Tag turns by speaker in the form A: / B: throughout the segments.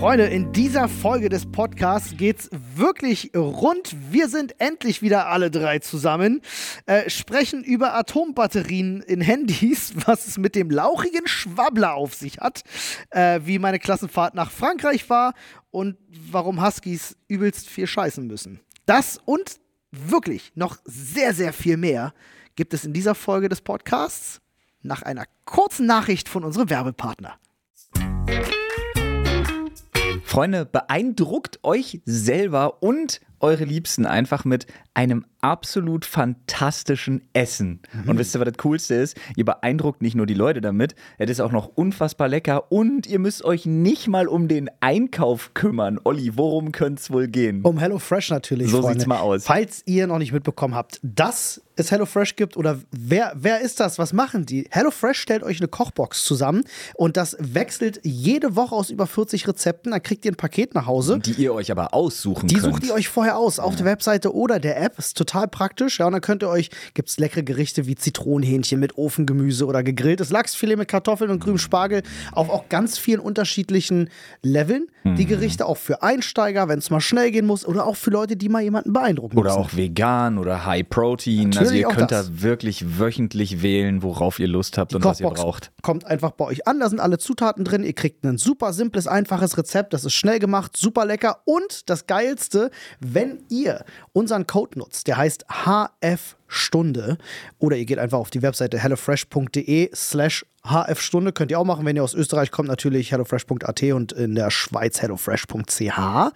A: Freunde, in dieser Folge des Podcasts geht's wirklich rund. Wir sind endlich wieder alle drei zusammen, äh, sprechen über Atombatterien in Handys, was es mit dem lauchigen Schwabbler auf sich hat, äh, wie meine Klassenfahrt nach Frankreich war und warum Huskies übelst viel scheißen müssen. Das und wirklich noch sehr, sehr viel mehr gibt es in dieser Folge des Podcasts nach einer kurzen Nachricht von unserem Werbepartner.
B: Freunde, beeindruckt euch selber und eure Liebsten einfach mit einem absolut fantastischen Essen. Mhm. Und wisst ihr, was das Coolste ist? Ihr beeindruckt nicht nur die Leute damit, es ist auch noch unfassbar lecker und ihr müsst euch nicht mal um den Einkauf kümmern. Olli, worum könnte es wohl gehen?
A: Um HelloFresh natürlich.
B: So Freunde. sieht's mal aus.
A: Falls ihr noch nicht mitbekommen habt, dass es HelloFresh gibt oder wer, wer ist das? Was machen die? HelloFresh stellt euch eine Kochbox zusammen und das wechselt jede Woche aus über 40 Rezepten. Dann kriegt ihr ein Paket nach Hause.
B: Die ihr euch aber aussuchen
A: die
B: könnt.
A: Die sucht ihr euch vorher aus, auf der Webseite oder der App. Ist total praktisch. Ja, und dann könnt ihr euch, gibt es leckere Gerichte wie Zitronenhähnchen mit Ofengemüse oder gegrilltes Lachsfilet mit Kartoffeln und grünem Spargel auf auch ganz vielen unterschiedlichen Leveln. Mhm. Die Gerichte auch für Einsteiger, wenn es mal schnell gehen muss oder auch für Leute, die mal jemanden beeindrucken
B: Oder
A: müssen.
B: auch vegan oder High Protein. Natürlich also ihr könnt das. da wirklich wöchentlich wählen, worauf ihr Lust habt Die und Kochbox was ihr braucht.
A: Kommt einfach bei euch an, da sind alle Zutaten drin. Ihr kriegt ein super simples, einfaches Rezept. Das ist schnell gemacht, super lecker. Und das Geilste, wenn ihr unseren Code nutzt, der heißt HF-Stunde, oder ihr geht einfach auf die Webseite hellofresh.de slash HF-Stunde könnt ihr auch machen. Wenn ihr aus Österreich kommt, natürlich hellofresh.at und in der Schweiz hellofresh.ch. Ja,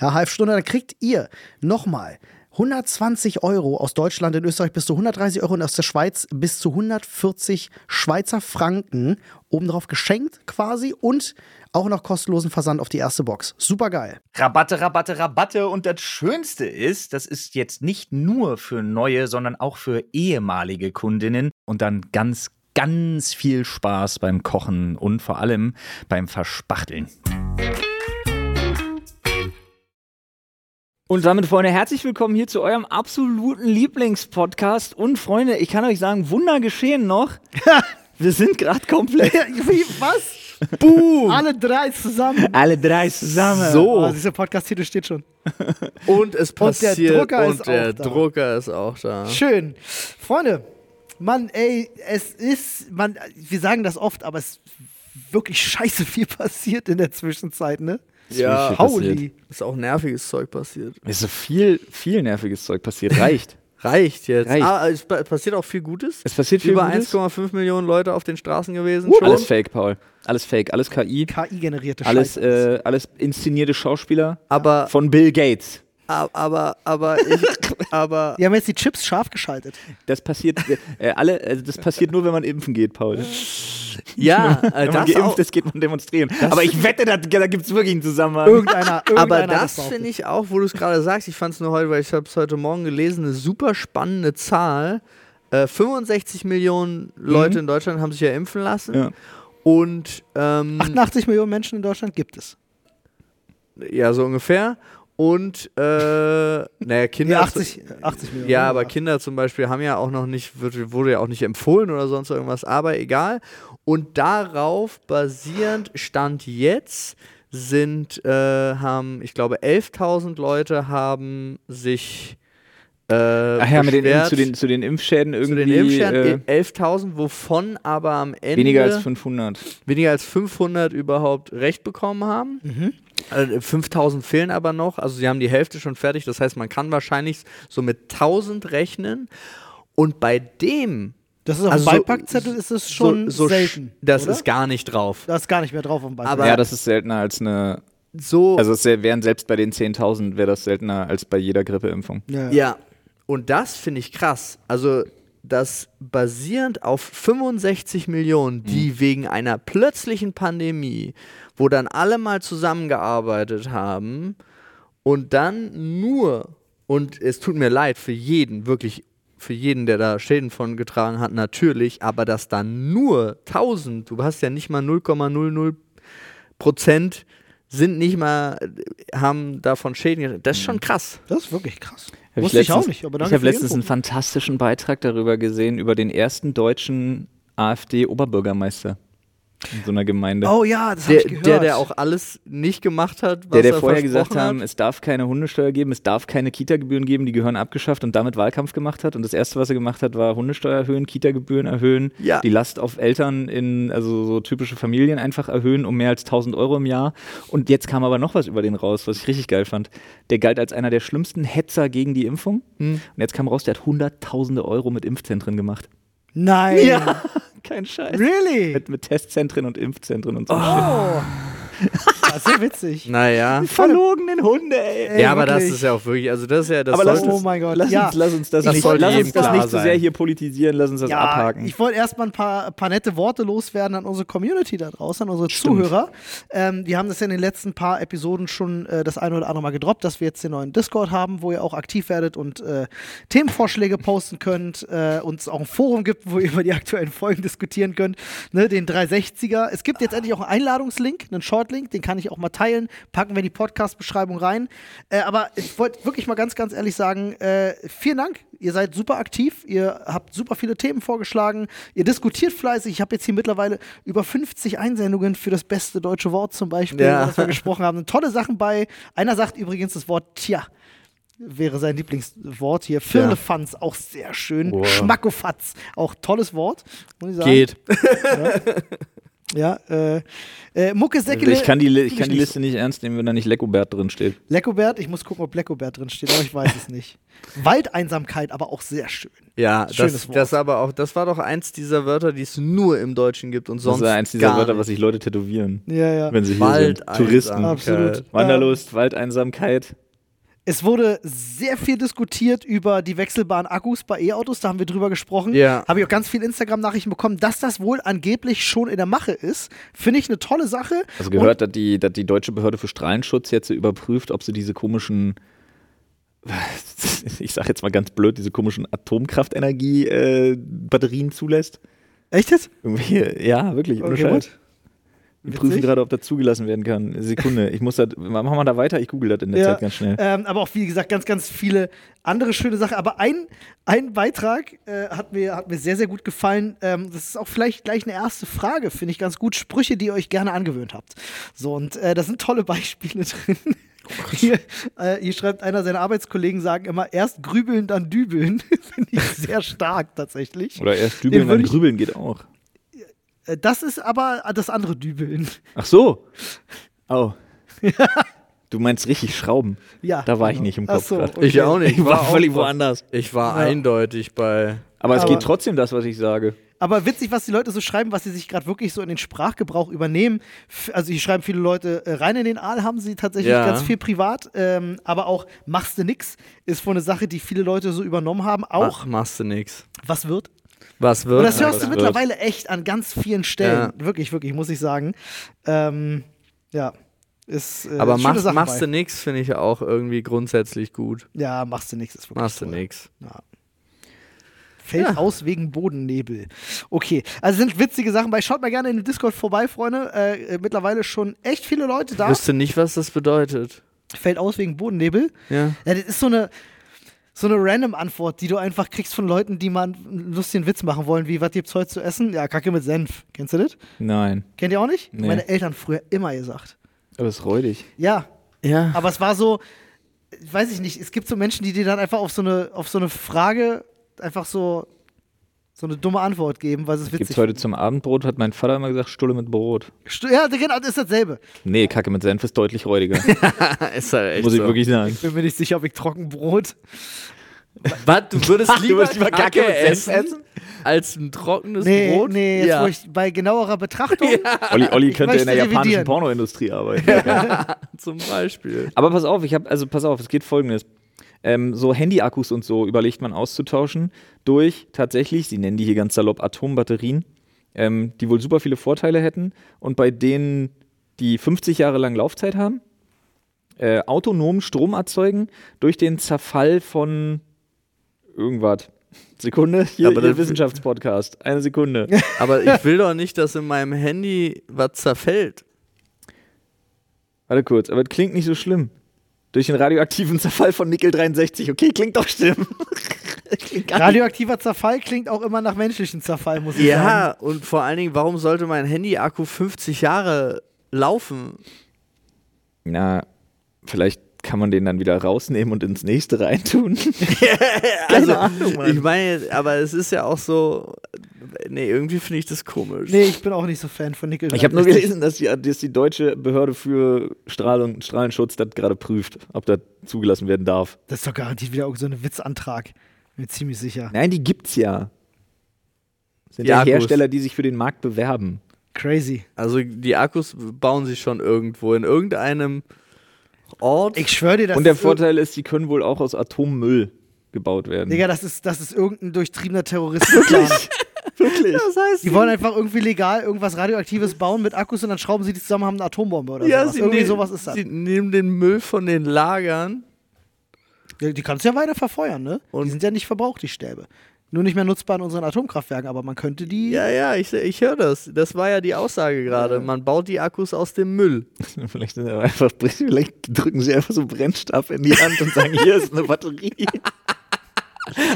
A: HF-Stunde, dann kriegt ihr nochmal 120 Euro aus Deutschland, in Österreich bis zu 130 Euro und aus der Schweiz bis zu 140 Schweizer Franken obendrauf geschenkt quasi und auch noch kostenlosen Versand auf die erste Box. Super geil.
B: Rabatte, Rabatte, Rabatte. Und das Schönste ist, das ist jetzt nicht nur für neue, sondern auch für ehemalige Kundinnen und dann ganz, ganz viel Spaß beim Kochen und vor allem beim Verspachteln. Und damit, Freunde, herzlich willkommen hier zu eurem absoluten Lieblingspodcast. Und Freunde, ich kann euch sagen, Wunder geschehen noch. Wir sind gerade komplett.
A: Wie, was? Boom! Alle drei zusammen.
B: Alle drei zusammen.
A: So. Oh, dieser Podcast-Titel steht schon.
C: Und es passiert. Und der Drucker, und ist, der auch Drucker ist auch da.
A: Schön. Freunde, Mann, ey, es ist, man, wir sagen das oft, aber es ist wirklich scheiße viel passiert in der Zwischenzeit, ne?
C: ja, Pauli. Ist auch nerviges Zeug passiert.
B: Es ist viel, viel nerviges Zeug passiert. Reicht.
C: Reicht jetzt. Reicht. Ah, es passiert auch viel Gutes.
B: Es passiert viel
C: Über 1,5 Millionen Leute auf den Straßen gewesen. Uh,
B: alles Fake, Paul. Alles Fake. Alles KI.
A: KI-generierte
B: alles, äh, alles inszenierte Schauspieler.
C: Aber
B: von Bill Gates.
C: Aber, aber, ich, aber.
A: Die haben jetzt die Chips scharf geschaltet.
B: Das passiert, äh, alle, also das passiert nur, wenn man impfen geht, Paul.
C: Ja,
B: äh, wenn man geimpft auch, ist, geht man demonstrieren. Aber ich wette, da, da gibt es wirklich einen Zusammenhang.
A: Irgendeiner, irgendeiner
C: Aber das finde ich auch, wo du es gerade sagst, ich fand es nur heute, weil ich habe es heute Morgen gelesen, eine super spannende Zahl. Äh, 65 Millionen Leute mhm. in Deutschland haben sich ja impfen lassen. Ja. Und ähm,
A: 88 Millionen Menschen in Deutschland gibt es.
C: Ja, so ungefähr. Und, äh, naja, Kinder.
A: Ja, 80, 80 Millionen.
C: Ja, aber Kinder zum Beispiel haben ja auch noch nicht, wurde ja auch nicht empfohlen oder sonst irgendwas, aber egal. Und darauf basierend Stand jetzt sind, äh, haben, ich glaube, 11.000 Leute haben sich äh,
B: Ach ja, mit den, zu, den, zu den Impfschäden irgendwie. Zu den Impfschäden
C: äh, 11.000, wovon aber am Ende.
B: Weniger als 500.
C: Weniger als 500 überhaupt Recht bekommen haben. Mhm. Also 5.000 fehlen aber noch. Also sie haben die Hälfte schon fertig. Das heißt, man kann wahrscheinlich so mit 1.000 rechnen. Und bei dem.
A: Das ist auf also dem Beipackzettel so, ist es schon so, so selten.
C: Das
A: oder?
C: ist gar nicht drauf.
A: Das ist gar nicht mehr drauf auf dem
B: Beipackzettel. ja, das ist seltener als eine so also es wären selbst bei den 10.000 wäre das seltener als bei jeder Grippeimpfung.
C: Ja, ja. Und das finde ich krass. Also, dass basierend auf 65 Millionen, die mhm. wegen einer plötzlichen Pandemie, wo dann alle mal zusammengearbeitet haben und dann nur, und es tut mir leid für jeden, wirklich für jeden, der da Schäden von getragen hat, natürlich, aber dass dann nur 1000, du hast ja nicht mal 0,00 Prozent sind nicht mal, haben davon Schäden. Das ist schon mhm. krass.
A: Das ist wirklich krass.
B: Hab Wusste ich, letztens, ich auch nicht. Aber ich habe letztens einen fantastischen Beitrag darüber gesehen, über den ersten deutschen AfD-Oberbürgermeister. In so einer Gemeinde.
A: Oh ja, das habe
C: Der,
A: ich gehört.
C: der, der auch alles nicht gemacht hat, was
B: der, der
C: er
B: vorher gesagt
C: versprochen
B: haben,
C: hat.
B: es darf keine Hundesteuer geben, es darf keine Kita-Gebühren geben, die gehören abgeschafft und damit Wahlkampf gemacht hat. Und das Erste, was er gemacht hat, war Hundesteuer erhöhen, Kita-Gebühren erhöhen,
C: Ja.
B: die Last auf Eltern in, also so typische Familien einfach erhöhen um mehr als 1000 Euro im Jahr. Und jetzt kam aber noch was über den raus, was ich richtig geil fand. Der galt als einer der schlimmsten Hetzer gegen die Impfung.
C: Hm.
B: Und jetzt kam raus, der hat hunderttausende Euro mit Impfzentren gemacht.
A: Nein.
B: Kein Scheiß.
A: Really?
B: Mit, mit Testzentren und Impfzentren und so.
A: Oh. Das ist ja witzig.
C: Naja.
B: Verlogenen Hunde, ey.
A: Ey,
C: ja, aber das
A: wirklich.
C: ist ja auch wirklich, also das ist ja das
B: Aber lass
C: sollte-
A: Oh mein Gott.
B: Lass,
A: ja.
B: uns, lass uns das,
C: Das
B: nicht, lass uns das nicht so
C: sein.
B: sehr hier politisieren, lass uns das
A: ja,
B: abhaken.
A: ich wollte erstmal ein paar, paar nette Worte loswerden an unsere Community da draußen, an unsere
B: Stimmt.
A: Zuhörer. Ähm, wir haben das ja in den letzten paar Episoden schon äh, das eine oder andere Mal gedroppt, dass wir jetzt den neuen Discord haben, wo ihr auch aktiv werdet und äh, Themenvorschläge posten könnt, äh, und es auch ein Forum gibt, wo ihr über die aktuellen Folgen diskutieren könnt. Ne, den 360er. Es gibt jetzt endlich auch einen Einladungslink, einen Shortlink, den kann ich auch mal teilen. Packen wir in die Podcast-Beschreibung rein. Äh, aber ich wollte wirklich mal ganz, ganz ehrlich sagen, äh, vielen Dank. Ihr seid super aktiv, ihr habt super viele Themen vorgeschlagen, ihr diskutiert fleißig. Ich habe jetzt hier mittlerweile über 50 Einsendungen für das beste deutsche Wort zum Beispiel,
C: Ja.
A: das wir gesprochen haben. Tolle Sachen bei. Einer sagt übrigens das Wort Tja. Wäre sein Lieblingswort hier. Firlefanz, auch sehr schön.
C: Wow.
A: Schmackofatz, auch tolles Wort, muss ich sagen.
C: Geht.
A: Ja, äh, äh, Mucke Säckele.
B: ich kann die, ich kann die Liste nicht ernst nehmen, wenn da nicht Leckobert drin steht.
A: Leckobert, ich muss gucken, ob Leckobert drin steht, aber ich weiß es nicht. Waldeinsamkeit, aber auch sehr schön.
C: Ja,
A: Schönes
C: das,
A: Wort.
C: das aber auch, das war doch eins dieser Wörter, die es nur im Deutschen gibt und
B: Das
C: sonst
B: ist eins dieser Wörter, was sich Leute tätowieren,
A: Ja, ja.
B: wenn sie hier
C: Wald
B: sind. Touristen,
C: einsam.
A: Absolut.
B: Wanderlust, Waldeinsamkeit.
A: Es wurde sehr viel diskutiert über die wechselbaren Akkus bei E-Autos, da haben wir drüber gesprochen.
C: Ja.
A: Habe ich auch ganz viele Instagram-Nachrichten bekommen, dass das wohl angeblich schon in der Mache ist. Finde ich eine tolle Sache.
B: Also gehört, dass die, dass die deutsche Behörde für Strahlenschutz jetzt überprüft, ob sie diese komischen, ich sag jetzt mal ganz blöd, diese komischen Atomkraftenergie-Batterien zulässt.
A: Und, echt jetzt?
B: Irgendwie, ja, wirklich, ohne
A: Okay,
B: Scheiß. Wir
A: Witzig.
B: prüfen gerade, ob das zugelassen werden kann. Sekunde, ich muss das, machen wir da weiter, ich google das in der
A: Ja,
B: Zeit ganz schnell.
A: Ähm, aber auch, wie gesagt, ganz, ganz viele andere schöne Sachen. Aber ein, ein Beitrag äh, hat, mir, hat mir sehr, sehr gut gefallen. Ähm, das ist auch vielleicht gleich eine erste Frage, finde ich ganz gut. Sprüche, die ihr euch gerne angewöhnt habt. So, und äh, da sind tolle Beispiele drin. Hier, äh, hier schreibt einer seiner Arbeitskollegen, sagen immer, erst grübeln, dann dübeln. Finde ich sehr stark tatsächlich.
B: Oder erst dübeln, dann grübeln geht auch.
A: Äh, das ist aber das andere Dübeln.
B: Ach so. Oh. Du meinst richtig Schrauben.
A: Ja.
B: Da war ich
A: genau.
B: nicht im Kopf
A: so, okay.
C: Ich auch nicht.
B: Ich war
C: auch
B: völlig woanders.
C: Ich war
A: Ja.
C: eindeutig bei.
B: Aber es
A: Aber-
B: geht trotzdem das, was ich sage.
A: Aber witzig, was die Leute so schreiben, was sie sich gerade wirklich so in den Sprachgebrauch übernehmen. Also hier schreiben viele Leute, äh, rein in den Aal haben sie tatsächlich
C: Ja.
A: ganz viel privat. Ähm, aber auch machst du nix ist wohl eine Sache, die viele Leute so übernommen haben. Auch
C: Ach, machst du nix.
A: was wird.
C: Was wird?
A: Und das hörst du
B: wird.
A: mittlerweile echt an ganz vielen Stellen. Wirklich, wirklich, muss ich sagen. Ähm, ja. Ist, äh,
C: Aber
A: schöne
C: machst, du nix, finde ich auch irgendwie grundsätzlich gut.
A: Ja, machst du nix. Ist wirklich
C: Machst du
A: toll.
C: nix.
A: Fällt
C: Ja.
A: aus wegen Bodennebel. Okay, also sind witzige Sachen bei. Schaut mal gerne in den Discord vorbei, Freunde. Äh, äh, mittlerweile schon echt viele Leute da.
C: Wüsste nicht, was das bedeutet.
A: Fällt aus wegen Bodennebel.
C: Ja.
A: Ja, das ist so eine, so eine random Antwort, die du einfach kriegst von Leuten, die mal einen lustigen Witz machen wollen, wie, was gibt's heute zu essen? Ja, Kacke mit Senf. Kennst du das?
B: Nein.
A: Kennt ihr auch nicht?
B: Nee.
A: Meine Eltern früher immer gesagt.
B: Aber es ist räudig.
A: Ja,
C: Ja.
A: aber es war so, weiß ich nicht, es gibt so Menschen, die dir dann einfach auf so eine, auf so eine Frage einfach so, so eine dumme Antwort geben, weil es
B: Gibt's
A: witzig
B: heute zum Abendbrot, hat mein Vater immer gesagt, Stulle mit Brot.
A: Stu- Ja, genau, das ist dasselbe.
B: Nee, Kacke mit Senf ist deutlich räudiger.
C: ist halt echt
B: Muss ich
C: so.
B: wirklich sagen.
A: Bin mir nicht sicher, ob ich Trockenbrot.
C: Was? Du würdest lieber,
B: würdest lieber
C: Kacke,
B: Kacke mit Senf
C: essen, als ein trockenes
A: Nee,
C: Brot?
A: nee, jetzt
C: ja.
A: wo ich bei genauerer Betrachtung.
B: Olli, Olli
A: Ich
B: könnte in der japanischen
A: revidieren.
B: Pornoindustrie arbeiten.
C: Zum Beispiel.
B: Aber pass auf, ich habe, also pass auf, es geht folgendes. Ähm, so Handy-Akkus und so überlegt man auszutauschen durch tatsächlich, sie nennen die hier ganz salopp Atombatterien, ähm, die wohl super viele Vorteile hätten und bei denen die 50 Jahre lang Laufzeit haben, äh, autonom Strom erzeugen durch den Zerfall von irgendwas. Sekunde, hier,
C: Aber das-
B: Wissenschaftspodcast. Eine Sekunde.
C: Aber ich will doch nicht, dass in meinem Handy was zerfällt.
B: Warte kurz, aber es klingt nicht so schlimm. Durch den radioaktiven Zerfall von Nickel 63. Okay, klingt doch schlimm.
A: Radioaktiver Zerfall klingt auch immer nach menschlichem Zerfall, muss ich sagen.
C: Ja, und vor allen Dingen, warum sollte mein Handy-Akku 50 Jahre laufen?
B: Na, vielleicht kann man den dann wieder rausnehmen und ins nächste reintun.
C: Also,
B: Ahnung, Mann.
C: ich meine, aber es ist ja auch so, nee, irgendwie finde ich das komisch.
A: Nee, ich bin auch nicht so Fan von Nickel.
B: Ich habe nur gelesen, dass die, dass die deutsche Behörde für Strahlung, Strahlenschutz das gerade prüft, ob das zugelassen werden darf.
A: Das ist doch garantiert wieder so ein Witzantrag. Bin mir ziemlich sicher.
B: Nein, die gibt's ja. Das sind
C: Die
B: ja
C: Akkus.
B: Hersteller, die sich für den Markt bewerben.
A: Crazy.
C: Also die Akkus bauen sich schon irgendwo in irgendeinem Ort.
A: Ich schwöre dir, das
B: Und der
A: ist
B: Vorteil ist, die können wohl auch aus Atommüll gebaut werden.
A: Digga, das ist, das ist irgendein durchtriebener Terroristenplan.
B: Wirklich?
C: das heißt,
A: Die wollen einfach irgendwie legal irgendwas Radioaktives bauen mit Akkus und dann schrauben sie die zusammen, haben eine Atombombe oder
C: ja,
A: sowas.
C: sie
A: Irgendwie
C: nehmen,
A: sowas ist das.
C: Sie nehmen den Müll von den Lagern.
A: Die, die kannst du ja weiter verfeuern, ne?
C: Und-
A: die sind ja nicht verbraucht, die Stäbe. Nur nicht mehr nutzbar in unseren Atomkraftwerken, aber man könnte die.
C: Ja, ja, ich, ich höre das. Das war ja die Aussage gerade. Man baut die Akkus aus dem Müll.
B: Vielleicht, einfach, vielleicht drücken sie einfach so einen Brennstab in die Hand und sagen, hier ist eine Batterie.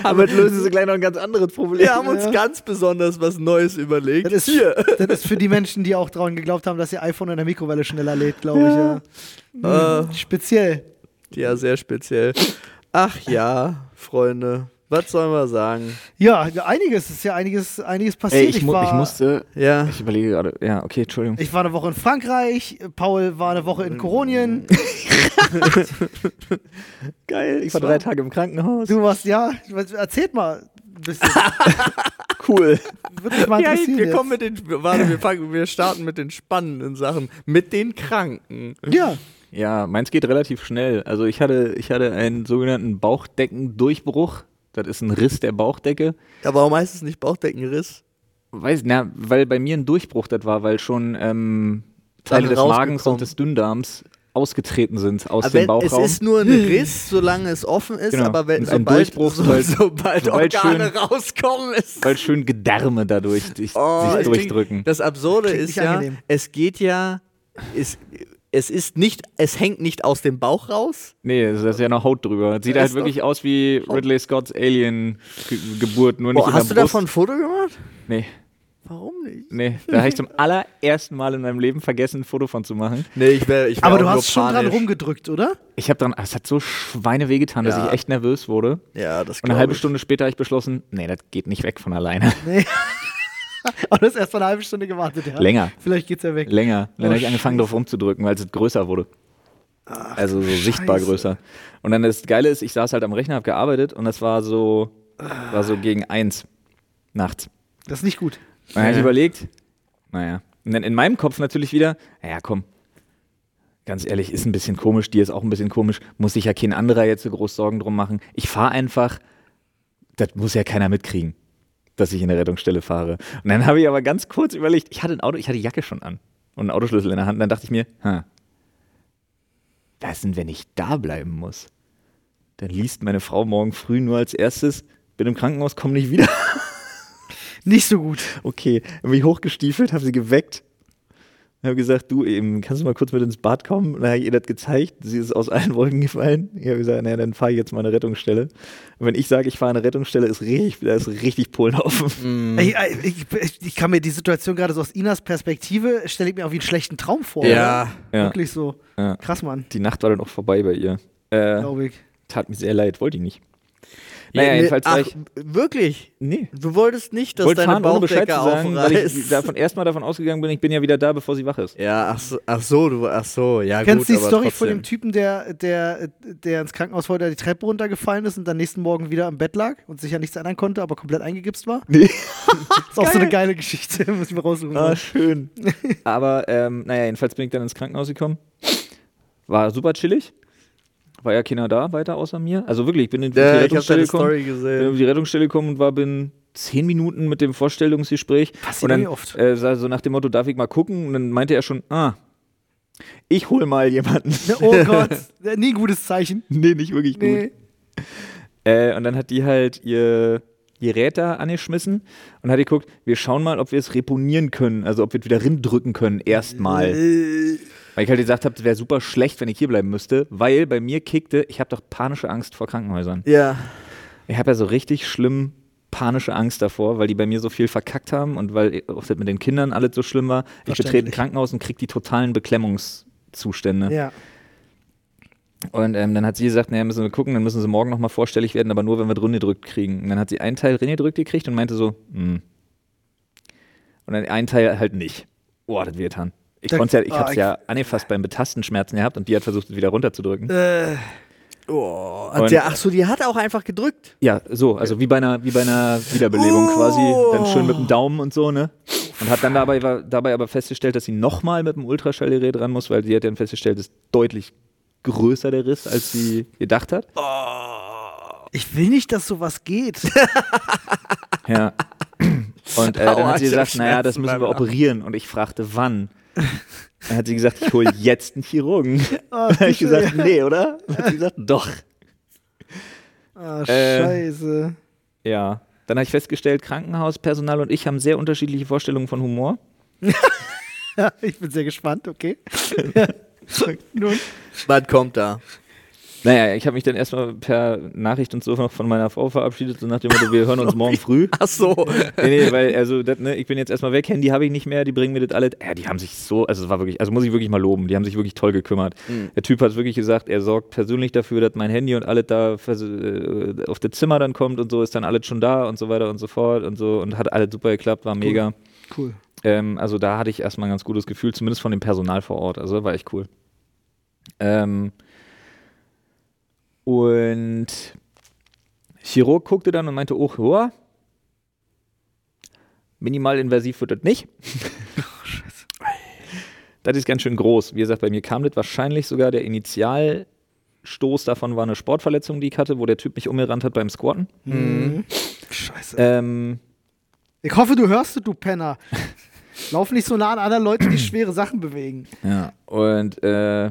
B: Aber damit lösen sie gleich noch ein ganz anderes Problem.
C: Wir haben uns
A: Ja.
C: ganz besonders was Neues überlegt.
A: Das ist, das ist für die Menschen, die auch daran geglaubt haben, dass ihr iPhone in der Mikrowelle schneller lädt, glaube ich, ja.
C: Äh,
A: Speziell.
C: ja, sehr speziell. Ach ja, Freunde. Was sollen wir sagen?
A: Ja, einiges ist ja einiges, einiges passiert.
B: Ey, ich, mu
A: war,
B: ich musste,
C: Ja.
B: ich überlege gerade, ja, okay, Entschuldigung.
A: ich war eine Woche in Frankreich, Paul war eine Woche in Koronien.
B: Geil, ich war drei Tage im Krankenhaus.
A: Du warst, ja, erzählt mal ein bisschen.
B: Cool.
A: Würde mich mal
C: Ja,
A: interessieren.
C: wir
A: jetzt.
C: kommen mit den. Warte, wir, fangen, wir starten mit den spannenden Sachen. Mit den Kranken.
A: ja,
B: Ja, meins geht relativ schnell. Also ich hatte, ich hatte einen sogenannten Bauchdeckendurchbruch. Das ist ein Riss der Bauchdecke.
C: Ja, warum heißt es nicht Bauchdeckenriss?
B: Weiß, na, weil bei mir ein Durchbruch das war, weil schon ähm, Teile des Magens und des Dünndarms ausgetreten sind aus
C: Aber
B: dem Bauchraum.
C: es ist nur ein Riss, solange es offen ist,
B: Genau.
C: aber wenn sobald,
B: Durchbruch,
C: so,
B: sobald-
C: sobald
B: sobald
C: Organe
B: schön-
C: rauskommen, ist
B: weil schön Gedärme dadurch sich,
C: Oh,
B: sich durchdrücken.
C: Klingt, das Absurde
A: Klingt
C: ist ja,
A: angenehm.
C: es geht ja, es, es ist nicht, es hängt nicht aus dem Bauch raus.
B: Nee, da ist ja noch Haut drüber. Das sieht
C: Da
B: halt wirklich aus wie Ridley Scotts Alien-Geburt, nur nicht
C: Oh,
B: in
C: hast du
B: Brust.
C: davon ein Foto gemacht?
B: Nee,
C: Warum nicht?
B: nee. Da habe ich zum allerersten Mal in meinem Leben vergessen, ein Foto von zu machen.
C: Nee, ich wäre ich wär
A: aber
C: auch
A: du hast schon dran rumgedrückt, oder?
B: Ich habe dran, es hat so Schweine wehgetan, dass
C: Ja.
B: ich echt nervös wurde.
C: Ja, das
B: Und eine halbe
C: ich.
B: Stunde später habe ich beschlossen, nee, das geht nicht weg von alleine.
A: Nee. Du hast erst eine halbe Stunde gewartet, ja?
B: Länger.
A: Vielleicht geht's ja weg.
B: Länger. Dann
A: Oh,
B: habe ich angefangen, drauf rumzudrücken, weil es größer wurde. also so sichtbar größer. Und dann das Geile ist, ich saß halt am Rechner, habe gearbeitet und das war so, war so gegen eins nachts.
A: Das ist nicht gut.
B: Und dann habe ich
C: Ja.
B: überlegt, naja. Und dann in meinem Kopf natürlich wieder, naja, komm. Ganz ehrlich, ist ein bisschen komisch, dir ist auch ein bisschen komisch, muss sich ja kein anderer jetzt so groß Sorgen drum machen. Ich fahre einfach, das muss ja keiner mitkriegen, dass ich in der Rettungsstelle fahre. Und dann habe ich aber ganz kurz überlegt, ich hatte ein Auto, ich hatte die Jacke schon an und einen Autoschlüssel in der Hand. Und dann dachte ich mir, ha, was denn, wenn ich da bleiben muss? Dann liest meine Frau morgen früh nur als erstes, bin im Krankenhaus, komm nicht wieder.
A: Nicht so gut.
B: Okay, dann bin ich hochgestiefelt, habe sie geweckt. Habe gesagt, du eben, kannst du mal kurz mit ins Bad kommen? Und dann habe ich ihr das gezeigt. Sie ist aus allen Wolken gefallen. Ich habe gesagt, naja, dann fahre ich jetzt mal eine Rettungsstelle. Und wenn ich sage, ich fahre eine Rettungsstelle, ist richtig, da ist richtig Polenhaufen.
A: Ich, ich, ich, ich kann mir die Situation gerade so aus Inas Perspektive, stelle ich mir auch wie einen schlechten Traum vor.
C: Ja.
B: Ja.
A: Wirklich so.
B: Ja.
A: Krass, Mann,
B: Die Nacht war dann auch vorbei bei ihr. Äh,
A: glaube ich.
B: tat mir sehr leid, wollte ich nicht. Naja,
C: Ja,
B: jedenfalls
C: ach,
B: ich.
C: wirklich?
B: Nee.
C: Du wolltest nicht, dass
B: wollte
C: deine
B: fahren,
C: Bauchdecke
B: zu sagen, weil ich
C: aufreißt?
B: davon erstmal davon ausgegangen bin, ich bin ja wieder da, bevor sie wach ist.
C: Ja, ach so, ach so, du, ach so, ja
A: Kennst
C: gut,
A: du die
C: aber
A: Story
C: trotzdem.
A: von dem Typen, der, der, der ins Krankenhaus wollte, der die Treppe runtergefallen ist und dann nächsten Morgen wieder im Bett lag und sich ja nichts ändern konnte, aber komplett eingegipst war?
B: Nee.
A: ist auch so eine geile Geschichte, muss ich mir raussuchen.
B: Ah, schön. Aber ähm, naja, jedenfalls bin ich dann ins Krankenhaus gekommen. War super chillig. War ja keiner da weiter außer mir. Also wirklich, ich bin in die
C: Ja,
B: Rettungsstelle gekommen. Bin auf die Rettungsstelle gekommen und war bin zehn Minuten mit dem Vorstellungsgespräch.
A: Passiert
B: und dann
A: oft.
B: Äh, so nach dem Motto, darf ich mal gucken? Und dann meinte er schon, ah, ich hol mal jemanden.
A: Oh Gott, nie ein gutes Zeichen.
B: nee, nicht wirklich gut.
A: Nee.
B: Äh, und dann hat die halt ihr Gerät da angeschmissen und hat geguckt, wir schauen mal, ob wir es reponieren können, also ob wir es wieder rindrücken können, erstmal. Weil ich halt gesagt habe, es wäre super schlecht, wenn ich hier bleiben müsste, weil bei mir kickte, ich habe doch panische Angst vor Krankenhäusern.
C: Ja.
B: Ich habe ja so richtig schlimm panische Angst davor, weil die bei mir so viel verkackt haben und weil auch mit den Kindern alles so schlimm war. Ich betrete ein. Krankenhaus und kriege die totalen Beklemmungszustände.
A: Ja.
B: Und ähm, dann hat sie gesagt, naja, müssen wir gucken, dann müssen sie morgen nochmal vorstellig werden, aber nur, wenn wir drin gedrückt kriegen. Und dann hat sie einen Teil drin gedrückt gekriegt und meinte so, hm. Und dann einen Teil halt nicht. Boah, das wehtan. Ich konnte ja, ich
A: ah,
B: hab's
A: ich-
B: ja angefasst beim Betasten Schmerzen gehabt und die hat versucht, es wieder runterzudrücken.
A: Äh,
C: Oh,
B: Und-
C: der, ach so, die hat auch einfach gedrückt.
B: Ja, so, also wie bei einer, wie bei einer Wiederbelebung
C: Oh.
B: quasi, dann schön mit dem Daumen und so, ne? Und hat dann dabei, war, dabei aber festgestellt, dass sie nochmal mit dem Ultraschallgerät ran muss, weil sie hat dann festgestellt, es ist deutlich größer der Riss, als sie gedacht hat.
A: ich will nicht, dass sowas geht.
B: Ja. Und äh, dann hat sie gesagt, naja, das müssen wir operieren. Und ich fragte, wann? Dann hat sie gesagt, ich hole jetzt einen Chirurgen.
A: Ah,
B: Dann habe ich gesagt, nee, oder? Dann hat sie gesagt, doch.
A: Ah,
B: Äh.
A: scheiße.
B: Ja. Dann habe ich festgestellt, Krankenhauspersonal und ich haben sehr unterschiedliche Vorstellungen von Humor.
A: Ja, ich bin sehr gespannt, okay. Nun.
C: Was kommt da?
B: Naja, ich habe mich dann erstmal per Nachricht und so noch von meiner Frau verabschiedet, so nach dem Motto, wir hören uns morgen früh.
C: Ach so.
B: Nee, nee, weil, also, das, ne, ich bin jetzt erstmal weg, Handy habe ich nicht mehr, die bringen mir das alle. Ja, die haben sich so, also, es war wirklich, also, muss ich wirklich mal loben, die haben sich wirklich toll gekümmert. Der Typ hat wirklich gesagt, er sorgt persönlich dafür, dass mein Handy und alles da äh, auf das Zimmer dann kommt und so, ist dann alles schon da und so weiter und so fort und so und hat alles super geklappt, war mega.
A: Cool.
B: Ähm, also, da hatte ich erstmal ein ganz gutes Gefühl, zumindest von dem Personal vor Ort, also, war echt cool. Ähm, und Chirurg guckte dann und meinte, oh, ja, minimal invasiv wird das nicht. Das ist ganz schön groß. Wie gesagt, bei mir kam das wahrscheinlich sogar der Initialstoß davon war eine Sportverletzung, die ich hatte, wo der Typ mich umgerannt hat beim Squatten.
A: Mhm. Scheiße.
B: Ähm,
A: Ich hoffe, du hörst es, du Penner. Lauf nicht so nah an anderen Leuten, die schwere Sachen bewegen.
B: Ja, und äh,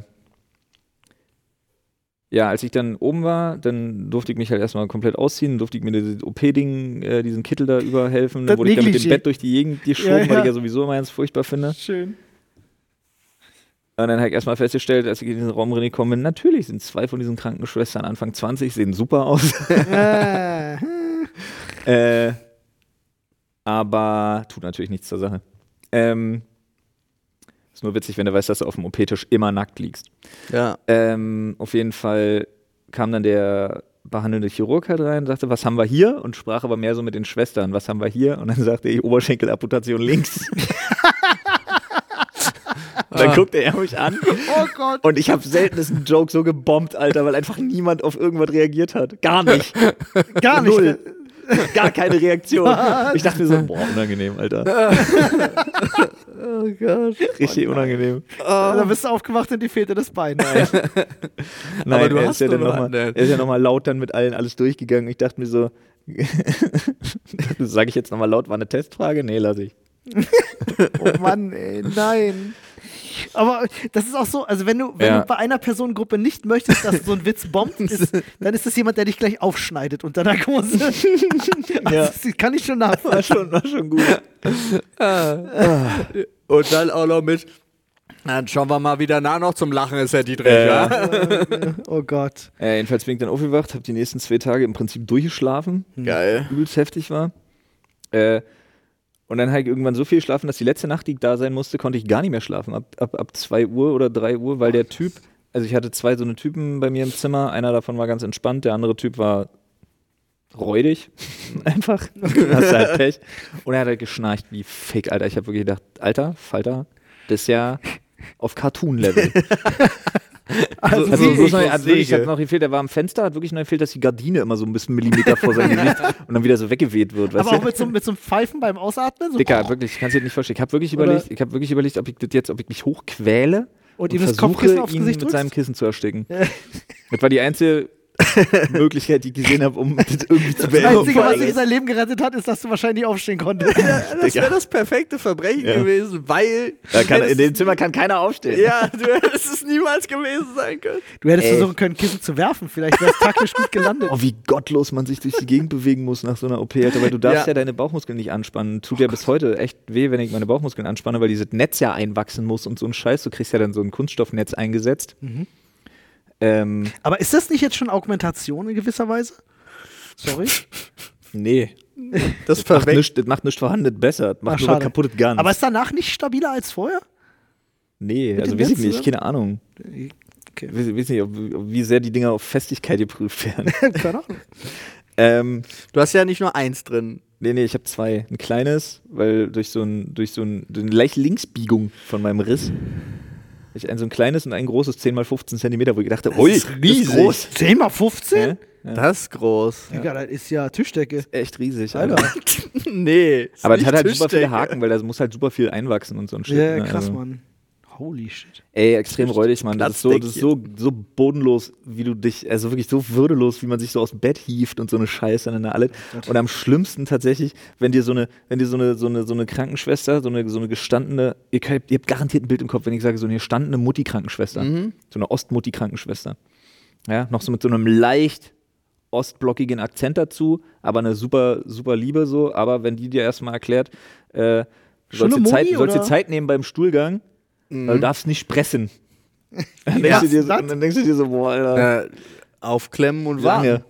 B: ja, als ich dann oben war, dann durfte ich mich halt erstmal komplett ausziehen, durfte ich mir dieses OP-Ding, äh, diesen Kittel da überhelfen.
A: Das
B: Dann wurde ich dann mit dem. Bett durch die Gegend geschoben,
A: Ja,
B: weil
A: ja.
B: ich ja sowieso immer ganz furchtbar finde.
A: Schön.
B: Und dann habe ich erstmal festgestellt, als ich in diesen Raum reingekommen bin, natürlich sind zwei von diesen Krankenschwestern Anfang 20, sehen super aus.
A: äh,
B: äh, aber tut natürlich nichts zur Sache. Ähm, ist nur witzig, wenn du weißt, dass du auf dem OP-Tisch immer nackt liegst.
C: Ja.
B: Ähm, auf jeden Fall kam dann der behandelnde Chirurg halt rein und sagte, was haben wir hier? Und sprach aber mehr so mit den Schwestern, was haben wir hier? Und dann sagte ich, Oberschenkelamputation links. und dann guckte er mich an
A: oh Gott.
B: und ich habe selten diesen Joke so gebombt, Alter, weil einfach niemand auf irgendwas reagiert hat. Gar nicht.
A: Gar nicht.
B: Null. Gar keine Reaktion. Ich dachte mir so, boah, unangenehm, Alter.
C: Oh Gott.
B: Richtig unangenehm.
A: Da bist du aufgewacht und die fehlte das Bein.
B: Nein,
C: Aber du
B: er,
C: hast
B: ist ja dann
C: noch
B: mal, er ist ja nochmal laut dann mit allen alles durchgegangen. Ich dachte mir so, sage ich jetzt nochmal laut, war eine Testfrage? Nee, lass ich.
A: Oh Mann, ey, nein. Aber das ist auch so, also wenn du, wenn
B: Ja.
A: du bei einer Personengruppe nicht möchtest, dass so ein Witz bombt, ist, dann ist das jemand, der dich gleich aufschneidet unter Narkose. also,
B: Ja.
A: Das kann ich schon
B: War
A: nachvollziehen.
B: schon, war schon gut.
C: Und dann auch noch mit. Dann schauen wir mal wieder nach noch zum Lachen, ist ja die Dreh,
B: Ja.
C: ja?
A: Oh Gott.
B: Äh, jedenfalls bin ich dann aufgewacht, habe die nächsten zwei Tage im Prinzip durchgeschlafen,
C: Geil.
B: übelst heftig war. Äh, und dann habe ich irgendwann so viel geschlafen, dass die letzte Nacht, die ich da sein musste, konnte ich gar nicht mehr schlafen. Ab, ab, ab 2 Uhr oder 3 Uhr, weil der Typ, also ich hatte zwei so eine Typen bei mir im Zimmer, einer davon war ganz entspannt, der andere Typ war räudig. Einfach. Hast du halt Pech. Und er hat halt geschnarcht wie Fick, Alter. Ich habe wirklich gedacht, Alter, Falter, das ist ja auf Cartoon-Level.
A: Also,
B: Also, noch,
C: ich
B: hat wirklich hat noch gefehlt, der war am Fenster, hat wirklich noch gefehlt, dass die Gardine immer so ein bisschen Millimeter vor seinem Gesicht und dann wieder so weggeweht wird. Weißt
A: aber auch mit so, mit so einem Pfeifen beim Ausatmen. So,
B: Dicker, wirklich, ich kann es dir nicht vorstellen. Ich habe wirklich
A: Oder-
B: überlegt, ich habe wirklich überlegt, ob ich das jetzt, ob ich mich hochquäle
A: Und
B: und
A: ihm das
B: versuche,
A: Kopfkissen aufs
B: ihn
A: Gesicht
B: mit
A: drückst?
B: seinem Kissen zu ersticken. Das war die einzige Möglichkeit, die ich gesehen habe, um das irgendwie zu
A: Das
B: beenden.
A: Einzige,
C: vor
A: was
C: ist-
A: sein Leben gerettet hat, ist, dass du wahrscheinlich aufstehen konntest.
C: Das wäre das perfekte Verbrechen
B: Ja.
C: gewesen, weil.
B: Da kann, in dem Zimmer kann keiner aufstehen.
C: ja, du hättest es niemals gewesen sein können.
A: Du hättest
B: Ey.
A: versuchen können, Kissen zu werfen. Vielleicht wäre es taktisch gut gelandet.
B: Oh, wie gottlos man sich durch die Gegend bewegen muss nach so einer OP, Alter, weil du darfst
C: Ja.
B: ja, deine Bauchmuskeln nicht anspannen. Tut ja bis heute echt weh, wenn ich meine Bauchmuskeln anspanne, weil dieses Netz ja einwachsen muss und so ein Scheiß. Du kriegst ja dann so ein Kunststoffnetz eingesetzt. Ähm,
A: Aber ist das nicht jetzt schon Augmentation in gewisser Weise? Sorry.
B: Nee.
C: Das
B: Macht
C: verwechselt.
B: nichts, das macht nichts vorhanden besser. Das
A: Ach,
B: macht nur
A: schade.
B: was kaputtes gar
A: Aber ist danach nicht stabiler als vorher?
B: Nee,
A: Mit
B: also weiß ich nicht,
A: oder?
B: keine Ahnung.
A: Okay.
B: Ich weiß, weiß nicht, ob, wie sehr die Dinger auf Festigkeit geprüft werden.
A: Keine Ahnung.
B: ähm,
C: Du hast ja nicht nur eins drin.
B: nee, nee, ich habe zwei. Ein kleines, weil durch so ein, durch so ein, eine leichte Linksbiegung von meinem Riss. Ich ein so ein kleines und ein großes 10 x 15 Zentimeter, wo ich dachte, ui,
C: ist
B: das
C: riesig.
B: ist groß.
A: 10 mal 15?
B: Ja? Ja.
C: Das ist groß.
A: Digga, das ist ja Tischdecke.
B: Echt riesig.
A: Alter.
B: Alter.
C: nee. ist
B: Aber es
C: nicht
B: hat halt super viele
C: Tischdecke.
B: Haken, weil da muss halt super viel einwachsen und so ein Shit.
A: Ja,
B: ne?
A: krass,
B: Also-
A: Mann. Holy shit.
B: Ey, extrem räudig, Mann. Das ist, so, das ist so, so bodenlos, wie du dich, also wirklich so würdelos, wie man sich so aus dem Bett hieft und so eine Scheiße an der alle. Und am schlimmsten tatsächlich, wenn dir so eine, wenn dir so eine, so eine, so eine Krankenschwester, so eine, so eine gestandene, ihr, könnt, ihr habt garantiert ein Bild im Kopf, wenn ich sage, so eine gestandene Mutti-Krankenschwester. So eine Ostmutti-Krankenschwester. Ja, noch so mit so einem leicht ostblockigen Akzent dazu, aber eine super, super Liebe so. Aber wenn die dir erstmal erklärt, äh, du sollst dir Zeit, sollst? Zeit nehmen beim Stuhlgang, weil du darfst nicht pressen. Dann denkst,
A: Ja,
B: du dir und dann denkst du dir so, boah, Alter,
C: Äh, aufklemmen und warten.
B: lange.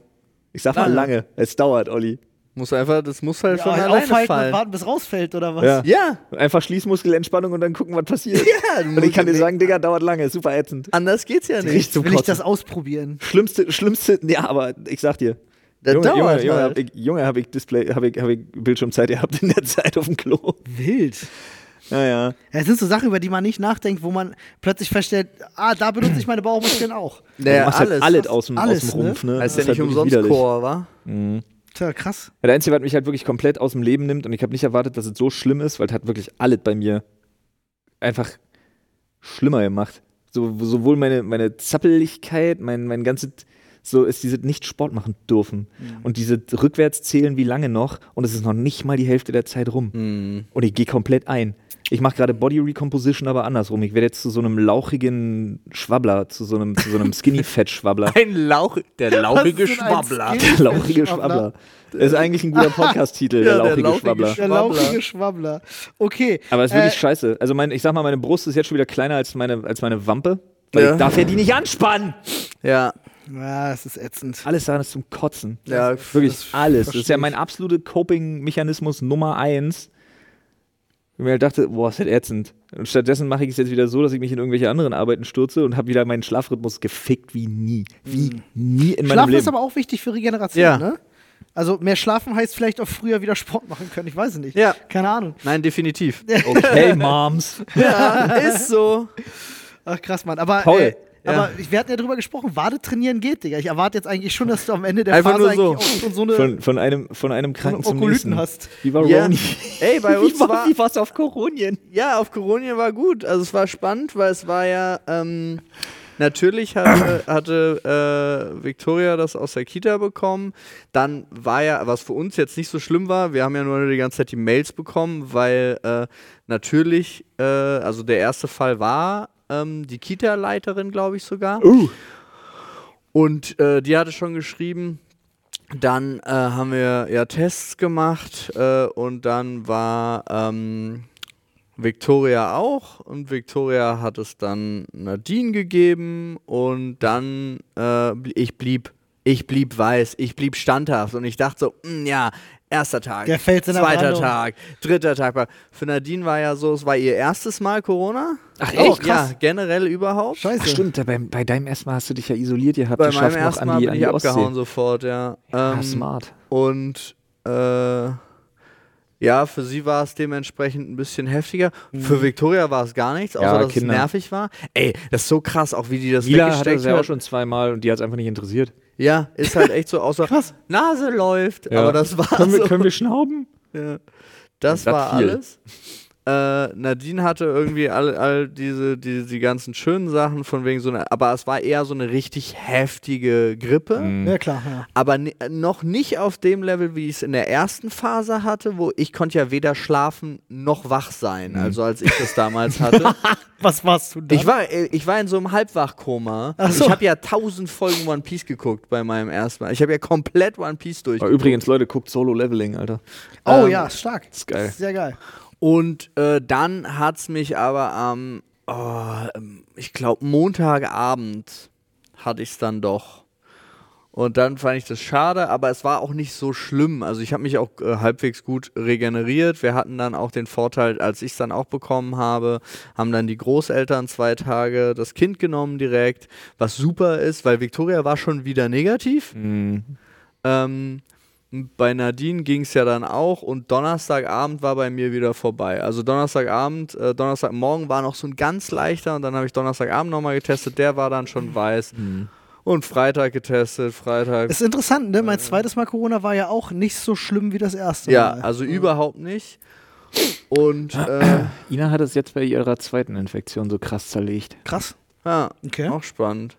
B: Ich sag mal
C: Lange.
B: Es dauert, Olli.
C: Muss einfach, das muss halt von
A: Ja,
C: alleine
A: aufhalten und
C: fallen.
A: warten, bis rausfällt, oder was?
B: Ja.
C: Ja,
B: Einfach Schließmuskelentspannung und dann gucken, was passiert.
C: Ja,
B: und ich kann dir sagen, Digga, dauert lange, ist super ätzend.
C: anders geht's ja nicht.
B: Richtig zum
A: Will ich
B: Kotzen.
A: das ausprobieren?
B: Schlimmste, schlimmste, ja, aber ich sag dir.
C: Das
B: Junge,
C: dauert
B: Junge, Junge, hab ich, Junge, hab ich Display, hab ich, hab ich Bildschirmzeit gehabt in der Zeit auf dem Klo.
A: Wild.
B: Ja, ja.
A: Es sind so Sachen, über die man nicht nachdenkt, wo man plötzlich feststellt, ah, da benutze ich meine Bauchmuskeln auch.
C: Naja,
B: machst
C: alles.
B: halt alles aus dem,
A: Alles,
B: aus dem Rumpf, ne?
C: Heißt
B: Das
C: ja nicht
B: halt
C: umsonst
B: widerlich.
C: Chor, wa?
A: Tja, krass.
B: Ja, der Einzige, was mich halt wirklich komplett aus dem Leben nimmt und ich habe nicht erwartet, dass es so schlimm ist, weil es hat wirklich alles bei mir einfach schlimmer gemacht. So, sowohl meine, meine Zappeligkeit, mein, mein ganzes, so ist dieses nicht Sport machen dürfen. Und diese rückwärts zählen wie lange noch und es ist noch nicht mal die Hälfte der Zeit rum.
C: Mhm.
B: Und ich gehe komplett ein. Ich mache gerade Body Recomposition, aber andersrum. Ich werde jetzt zu so einem lauchigen Schwabbler, zu so einem, zu so einem Skinny-Fat-Schwabbler.
C: Ein Lauch, der lauchige Schwabbler.
A: Skinny-
B: Der lauchige
A: Schwabbler.
B: Schwabbler. Das ist eigentlich ein guter Podcast-Titel,
C: Ja,
B: der
C: der
B: lauchige
C: lauchige
B: Schwabbler.
A: Der
C: Schwabbler.
A: lauchige Schwabbler. Okay.
B: Aber es ist wirklich
A: Äh,
B: scheiße. Also mein, ich sag mal, meine Brust ist jetzt schon wieder kleiner als meine, als meine Wampe. Weil
C: Ja.
B: ich darf ja die nicht anspannen.
C: Ja,
A: Ja, es ist ätzend.
B: Alles daran ist zum Kotzen.
C: Ja,
B: wirklich
A: das
B: alles. Das ist ja mein absoluter Coping-Mechanismus Nummer eins. Ich mir halt dachte, boah, ist das ätzend. Und stattdessen mache ich es jetzt wieder so, dass ich mich in irgendwelche anderen Arbeiten stürze und habe wieder meinen Schlafrhythmus gefickt wie nie. Wie nie in meinem
A: Schlafen
B: Leben.
A: ist aber auch wichtig für Regeneration,
C: Ja.
A: ne? Also mehr schlafen heißt vielleicht auch früher wieder Sport machen können. Ich weiß es nicht.
C: Ja.
A: Keine Ahnung.
C: nein, definitiv.
B: okay, Moms.
C: ja, ist so.
A: Ach krass, Mann. Aber,
B: Paul,
A: äh,
C: ja.
A: aber wir hatten ja drüber gesprochen, Wade trainieren geht, Digga. Ich erwarte jetzt eigentlich schon, dass du am Ende der
C: Einfach
A: Phase
C: nur
A: eigentlich
C: so.
A: auch schon so eine,
B: Von, von, einem, von einem Kranken zum nächsten.
A: hast.
B: Wie war
C: Ja.
B: Roni?
C: Ey, bei uns
B: wie war,
C: war,
B: wie war's auf Koronien?
C: ja, auf Koronien war gut. Also es war spannend, weil es war ja, ähm, natürlich hatte, hatte äh, Victoria das aus der Kita bekommen. Dann war ja, was für uns jetzt nicht so schlimm war, wir haben ja nur die ganze Zeit die Mails bekommen, weil äh, natürlich, äh, also der erste Fall war ähm, die Kita-Leiterin, glaube ich sogar. Und äh, die hatte schon geschrieben, dann äh, haben wir ja Tests gemacht äh, und dann war ähm, Victoria auch. Und Victoria hat es dann Nadine gegeben. Und dann äh, ich blieb ich blieb weiß, ich blieb standhaft. Und ich dachte so, mm, ja, erster Tag,
A: Der Fels in der
C: zweiter
A: Brandung.
C: Tag, dritter Tag. Für Nadine war ja so, es war ihr erstes Mal Corona.
B: Ach,
C: Oh,
B: echt?
C: Ja, generell überhaupt.
A: Scheiße.
B: Ach, stimmt, bei, bei deinem ersten Mal hast du dich ja isoliert gehabt.
C: Bei
B: geschafft
C: meinem ersten
B: an
C: Mal
B: die,
C: bin
B: an
C: ich
B: die
C: abgehauen
B: Ostsee.
C: sofort, ja.
B: Ja,
C: Ähm,
B: smart.
C: Und äh, ja, für sie war es dementsprechend ein bisschen heftiger. Für Victoria war es gar nichts, außer
B: Ja,
C: dass
B: Kinder.
C: es nervig war. Ey, das ist so krass, auch wie die das
B: hatte
C: weggesteckt
B: das ja auch
C: hat.
B: schon zweimal und die hat es einfach nicht interessiert.
C: Ja, ist halt echt so, außer Nase läuft, aber das war
B: können,
C: so.
B: wir, können wir schnauben?
C: Ja. Das
B: Das
C: war
B: viel.
C: alles. Äh, Nadine hatte irgendwie all, all diese, die, die ganzen schönen Sachen von wegen so einer, aber es war eher so eine richtig heftige Grippe.
B: Mhm.
A: Ja, klar. Ja.
C: aber ni noch nicht auf dem Level, wie ich es in der ersten Phase hatte, wo ich konnte ja weder schlafen noch wach sein, also als ich das damals hatte.
A: Was warst du da?
C: ich, war, äh, ich war in so einem Halbwachkoma.
A: Ach so.
C: Ich habe ja tausend Folgen One Piece geguckt bei meinem ersten Mal. Ich habe ja komplett One Piece durchgeguckt.
B: übrigens, Leute, guckt Solo Leveling, Alter.
A: oh
C: ähm,
A: ja, stark.
B: ist geil.
A: Sehr geil.
C: Und äh, dann hat es mich aber am, oh, ähm, ich glaube, Montagabend hatte ich es dann doch. Und dann fand ich das schade, aber es war auch nicht so schlimm. Also ich habe mich auch äh, halbwegs gut regeneriert. Wir hatten dann auch den Vorteil, als ich es dann auch bekommen habe, haben dann die Großeltern zwei Tage das Kind genommen direkt, was super ist, weil Victoria war schon wieder negativ.
B: Mhm.
C: Ähm, bei Nadine ging es ja dann auch und Donnerstagabend war bei mir wieder vorbei. Also Donnerstagabend, äh, Donnerstagmorgen war noch so ein ganz leichter und dann habe ich Donnerstagabend nochmal getestet, der war dann schon weiß. Und Freitag getestet, Freitag.
A: Ist interessant, ne? Mein zweites Mal Corona war ja auch nicht so schlimm wie das erste
C: Ja,
A: Mal.
C: also überhaupt nicht. Und äh,
B: Ina hat es jetzt bei ihrer zweiten Infektion so krass zerlegt.
A: Krass.
C: ja,
A: Okay.
C: auch spannend.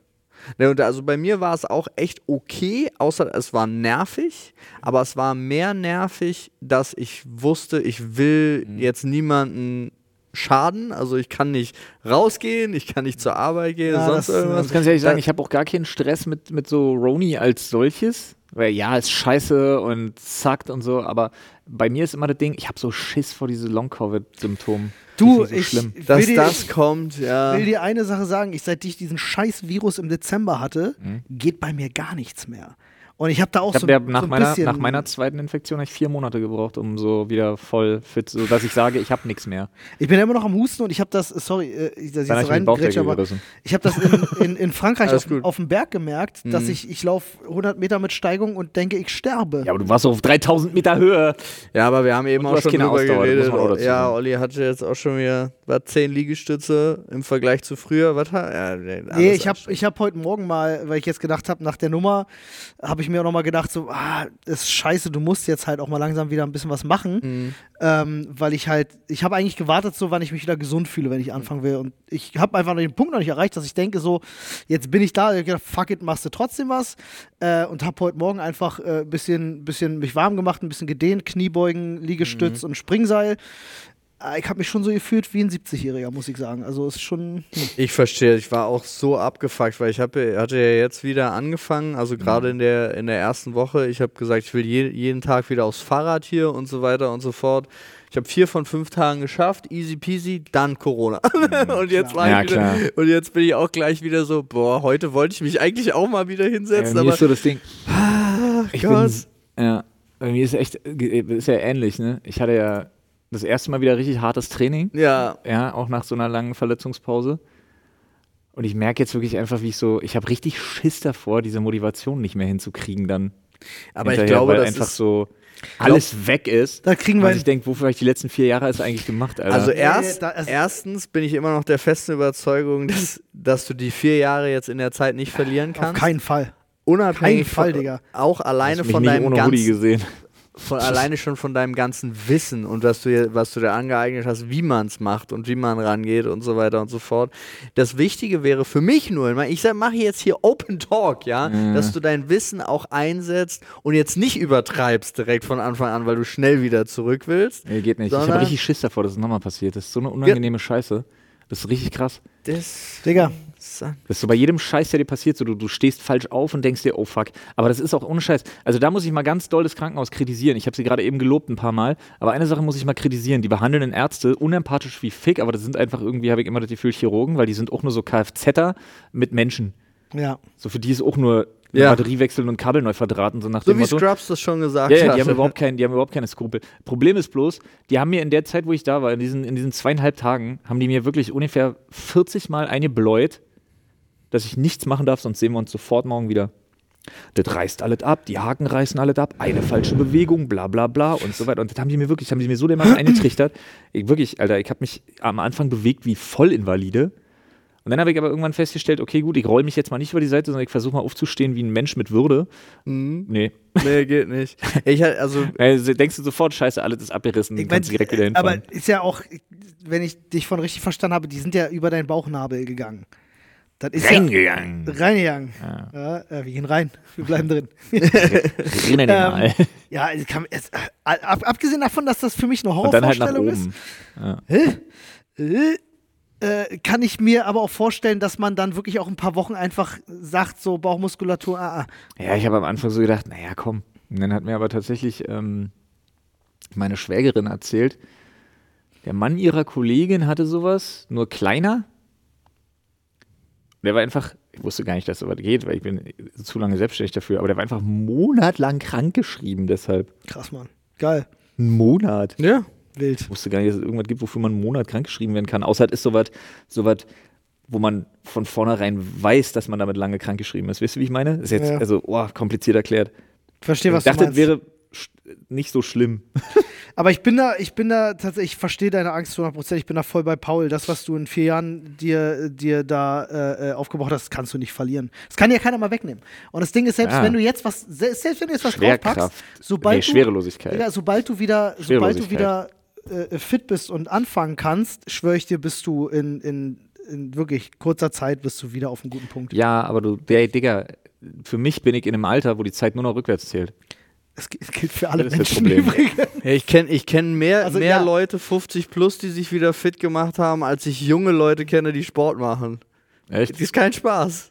C: Ne, also bei mir war es auch echt okay, außer es war nervig, aber es war mehr nervig, dass ich wusste, ich will jetzt niemanden schaden, also ich kann nicht rausgehen, ich kann nicht zur Arbeit gehen,
A: Ja,
C: sonst
A: das-
C: irgendwas.
B: Das kannst du ehrlich sagen, ich habe auch gar keinen Stress mit, mit so Roni als solches. Weil ja, ist scheiße und zackt und so, aber bei mir ist immer das Ding, ich habe so Schiss vor diese Long-Covid-Symptomen.
A: Du,
B: so
A: ich
B: schlimm.
A: will
C: dass
A: dir,
C: das kommt, ja.
A: will dir eine Sache sagen. Ich, seit ich diesen scheiß Virus im Dezember hatte,
B: Mhm.
A: geht bei mir gar nichts mehr. Und ich habe da auch
B: Ich
A: so,
B: habe ja nach,
A: so ein
B: meiner,
A: bisschen...
B: nach meiner zweiten Infektion habe ich vier Monate gebraucht, um so wieder voll fit, so dass ich sage, ich habe nichts mehr.
A: Ich bin ja immer noch am Husten und ich habe das, sorry, äh, ich- dass ich jetzt
B: ich Bauchdeckel
A: reingrätsche, aber ich habe das in, in, in Frankreich auf, auf dem Berg gemerkt, dass ich, ich laufe 100 Meter mit Steigung und denke, ich sterbe.
B: Ja, aber du warst auf 3000 Meter Höhe.
C: Ja, aber wir haben eben auch schon drüber
B: Ausdauer,
C: geredet. Ja. Olli hatte jetzt auch schon wieder, was, 10 Liegestütze im Vergleich zu früher. Was ja, nee,
A: ich habe ich hab heute Morgen mal, weil ich jetzt gedacht habe, nach der Nummer, habe ich mir auch nochmal gedacht, so, ah, ist scheiße, du musst jetzt halt auch mal langsam wieder ein bisschen was machen.
C: Mhm.
A: Ähm, weil ich halt, ich habe eigentlich gewartet, so, wann ich mich wieder gesund fühle, wenn ich anfangen will. Und ich habe einfach den Punkt noch nicht erreicht, dass ich denke, so, jetzt bin ich da, ich gedacht, fuck it, machst du trotzdem was. Äh, und habe heute Morgen einfach ein äh, bisschen, bisschen mich warm gemacht, ein bisschen gedehnt, Kniebeugen, Liegestütz und Springseil. Äh, ich habe mich schon so gefühlt wie ein 70-Jähriger, muss ich sagen. Also ist schon. Hm.
C: Ich verstehe, ich war auch so abgefuckt, weil ich hab, hatte ja jetzt wieder angefangen, also gerade in, der, in der ersten Woche. Ich habe gesagt, ich will je, jeden Tag wieder aufs Fahrrad hier und so weiter und so fort. Ich habe vier von fünf Tagen geschafft, easy peasy, dann Corona. und, jetzt war
B: Ja,
C: ich wieder,
B: klar.
C: und jetzt bin ich auch gleich wieder so, boah, heute wollte ich mich eigentlich auch mal wieder hinsetzen,
B: Ja,
C: aber
B: ist so das Ding. Ich
C: Gott.
B: bin, ja, bei mir ist echt, ist ja ähnlich, ne? Ich hatte ja das erste Mal wieder richtig hartes Training.
C: ja,
B: Ja, auch nach so einer langen Verletzungspause. Und ich merke jetzt wirklich einfach, wie ich so, ich habe richtig Schiss davor, diese Motivation nicht mehr hinzukriegen dann.
C: aber ich glaube,
B: weil
C: das
B: einfach
C: ist,
B: so alles weg ist.
A: Da kriegen
B: Und
A: wir.
B: ich denke, wofür habe ich die letzten vier Jahre ist eigentlich gemacht, Alter?
C: Also erst,
A: da-
C: erstens bin ich immer noch der festen Überzeugung, dass, dass du die vier Jahre jetzt in der Zeit nicht verlieren
A: auf
C: kannst.
A: keinen Fall.
C: Unabhängig
A: keinen Fall,
C: von,
A: Digga.
C: auch alleine von
B: nie
C: deinem ganzen,
B: gesehen.
C: Von, alleine schon von deinem ganzen Wissen und was du, dir- was du dir angeeignet hast, wie man es macht und wie man rangeht und so weiter und so fort. Das Wichtige wäre für mich nur, ich mache jetzt hier Open Talk, ja, dass du dein Wissen auch einsetzt und jetzt nicht übertreibst direkt von Anfang an, weil du schnell wieder zurück willst.
B: Nee, geht nicht. ich habe richtig Schiss davor, dass es nochmal passiert. Das ist so eine unangenehme Scheiße. Das ist richtig krass.
C: Das,
A: Digga,
C: das
B: ist so bei jedem Scheiß, der dir passiert, so du, du stehst falsch auf und denkst dir, oh fuck. Aber das ist auch ohne Scheiß. Also da muss ich mal ganz doll das Krankenhaus kritisieren. Ich habe sie gerade eben gelobt ein paar Mal. Aber eine Sache muss ich mal kritisieren. Die behandelnden Ärzte, unempathisch wie Fick, aber das sind einfach irgendwie, habe ich immer das Gefühl, Chirurgen, weil die sind auch nur so Kfzer mit Menschen.
A: ja.
B: So für die ist auch nur
C: Ja.
B: Batterie wechseln und Kabel neu verdrahten, so nach
C: so
B: dem
C: wie
B: Motto.
C: Scrubs das schon gesagt
B: Ja, ja,
C: hat.
B: die haben, überhaupt kein, die haben überhaupt keine Skrupel. Problem ist bloß, die haben mir in der Zeit, wo ich da war, in diesen, in diesen zweieinhalb Tagen, haben die mir wirklich ungefähr 40 Mal eingebläut, dass ich nichts machen darf, sonst sehen wir uns sofort morgen wieder. Das reißt alles ab, die Haken reißen alles ab, eine falsche Bewegung, bla bla bla und so weiter. Und das haben die mir wirklich, haben die mir so dermaßen eingetrichtert. Ich, wirklich, Alter, ich habe mich am Anfang bewegt wie Vollinvalide. Und dann habe ich aber irgendwann festgestellt, okay, gut, ich roll mich jetzt mal nicht über die Seite, sondern ich versuche mal aufzustehen wie ein Mensch mit Würde.
C: Mhm.
B: Nee.
C: Nee, geht nicht. Ich halt, also,
B: Also denkst du sofort, scheiße, alles ist abgerissen,
A: Ich
B: kannst
A: mein,
B: direkt wieder
A: aber
B: hinfahren.
A: ist ja auch, wenn ich dich von richtig verstanden habe, die sind ja über deinen Bauchnabel gegangen. Das ist
B: Reingegangen.
A: Ja, reingegangen.
B: Ja.
A: Ja, äh, wir gehen rein. Wir bleiben drin.
B: Rinnen
A: Ähm,
B: mal.
A: ja, kam, es, äh, ab, abgesehen davon, dass das für mich eine
B: halt
A: Horrorvorstellung
B: oben.
A: ist, äh, äh, kann ich mir aber auch vorstellen, dass man dann wirklich auch ein paar Wochen einfach sagt, so Bauchmuskulatur, ah, ah.
B: Ja, ich habe am Anfang so gedacht, naja, komm. Und dann hat mir aber tatsächlich ähm, meine Schwägerin erzählt, der Mann ihrer Kollegin hatte sowas, nur kleiner. Der war einfach
D: ich wusste gar nicht, dass so was geht, weil ich bin zu lange selbstständig dafür, aber der war einfach monatlang krank geschrieben deshalb.
A: Krass, Mann. Geil.
D: Ein Monat.
C: Ja.
A: Wild.
D: Ich wusste gar nicht, dass es irgendwas gibt, wofür man einen Monat krank geschrieben werden kann. Außer es ist sowas, sowas, wo man von vornherein weiß, dass man damit lange krank geschrieben ist. Weißt du, wie ich meine? Das ist jetzt,
A: Ja.
D: also, oh, kompliziert erklärt.
A: Verstehe, was
D: ich dachte,
A: du
D: es
A: meinst.
D: wäre nicht so schlimm.
A: Aber ich bin da, ich bin da tatsächlich, ich verstehe deine Angst zu 100%. Ich bin da voll bei Paul. Das, was du in vier Jahren dir, dir da äh, äh, aufgebaut hast, kannst du nicht verlieren. Das kann ja keiner mal wegnehmen. Und das Ding ist, selbst
D: Ja.
A: wenn du jetzt was, se- selbst wenn du jetzt was draufpackst, sobald
D: Nee,
A: du,
D: Schwerelosigkeit.
A: Digga, sobald du wieder, sobald du wieder äh, fit bist und anfangen kannst, schwöre ich dir, bist du in, in, in wirklich kurzer Zeit bist du wieder auf einem guten Punkt.
D: Ja, aber du, der Digga, für mich bin ich in einem Alter, wo die Zeit nur noch rückwärts zählt.
A: Es gi- es gilt für alle
D: Das ist das
A: Menschen im
D: Problem.
A: Übrigen.
C: Ja, ich kenne ich kenn mehr,
A: Also,
C: mehr
A: ja.
C: Leute 50 plus, die sich wieder fit gemacht haben, als ich junge Leute kenne, die Sport machen.
D: Echt?
C: Das ist kein Spaß.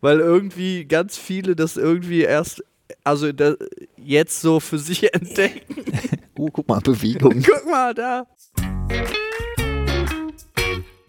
C: Weil irgendwie ganz viele das irgendwie erst, also jetzt so für sich entdecken.
D: Uh, guck mal, Bewegung.
C: Guck mal da.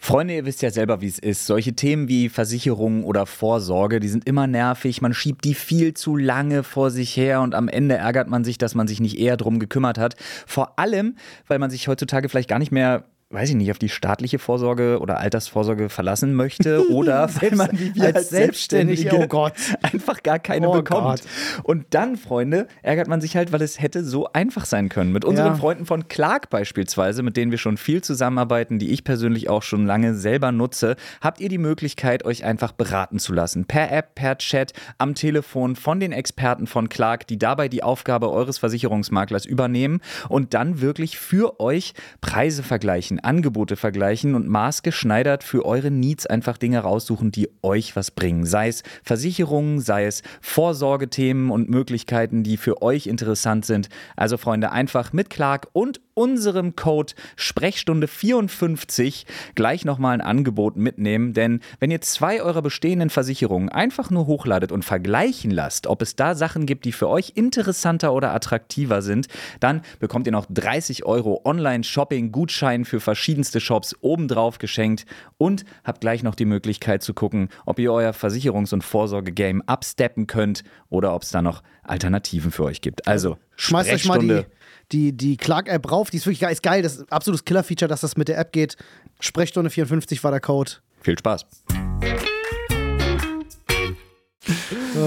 D: Freunde, ihr wisst ja selber, wie es ist. Solche Themen wie Versicherung oder Vorsorge, die sind immer nervig. Man schiebt die viel zu lange vor sich her und am Ende ärgert man sich, dass man sich nicht eher drum gekümmert hat. Vor allem, weil man sich heutzutage vielleicht gar nicht mehr weiß ich nicht, auf die staatliche Vorsorge oder Altersvorsorge verlassen möchte oder weil man wie wir
A: als
D: als
A: Selbstständige,
D: Selbstständige
A: oh Gott.
D: einfach gar keine
A: Oh
D: bekommt.
A: Gott.
D: Und dann, Freunde, ärgert man sich halt, weil es hätte so einfach sein können. Mit unseren
A: Ja.
D: Freunden von Clark beispielsweise, mit denen wir schon viel zusammenarbeiten, die ich persönlich auch schon lange selber nutze, habt ihr die Möglichkeit, euch einfach beraten zu lassen. Per App, per Chat, am Telefon von den Experten von Clark, die dabei die Aufgabe eures Versicherungsmaklers übernehmen und dann wirklich für euch Preise vergleichen, Angebote vergleichen und maßgeschneidert für eure Needs einfach Dinge raussuchen, die euch was bringen. Sei es Versicherungen, sei es Vorsorgethemen und Möglichkeiten, die für euch interessant sind. Also Freunde, einfach mit Clark und unserem Code Sprechstunde 54 gleich nochmal ein Angebot mitnehmen, denn wenn ihr zwei eurer bestehenden Versicherungen einfach nur hochladet und vergleichen lasst, ob es da Sachen gibt, die für euch interessanter oder attraktiver sind, dann bekommt ihr noch 30 Euro Online-Shopping-Gutschein für verschiedenste Shops obendrauf geschenkt und habt gleich noch die Möglichkeit zu gucken, ob ihr euer Versicherungs- und Vorsorge-Game absteppen könnt oder ob es da noch Alternativen für euch gibt. Also,
A: Schmeißt euch mal die. Die, die Clark-App rauf. Die ist wirklich geil. Ist geil. Das ist ein absolutes Killer-Feature, dass das mit der App geht. Sprechstunde 54 war der Code.
D: Viel Spaß.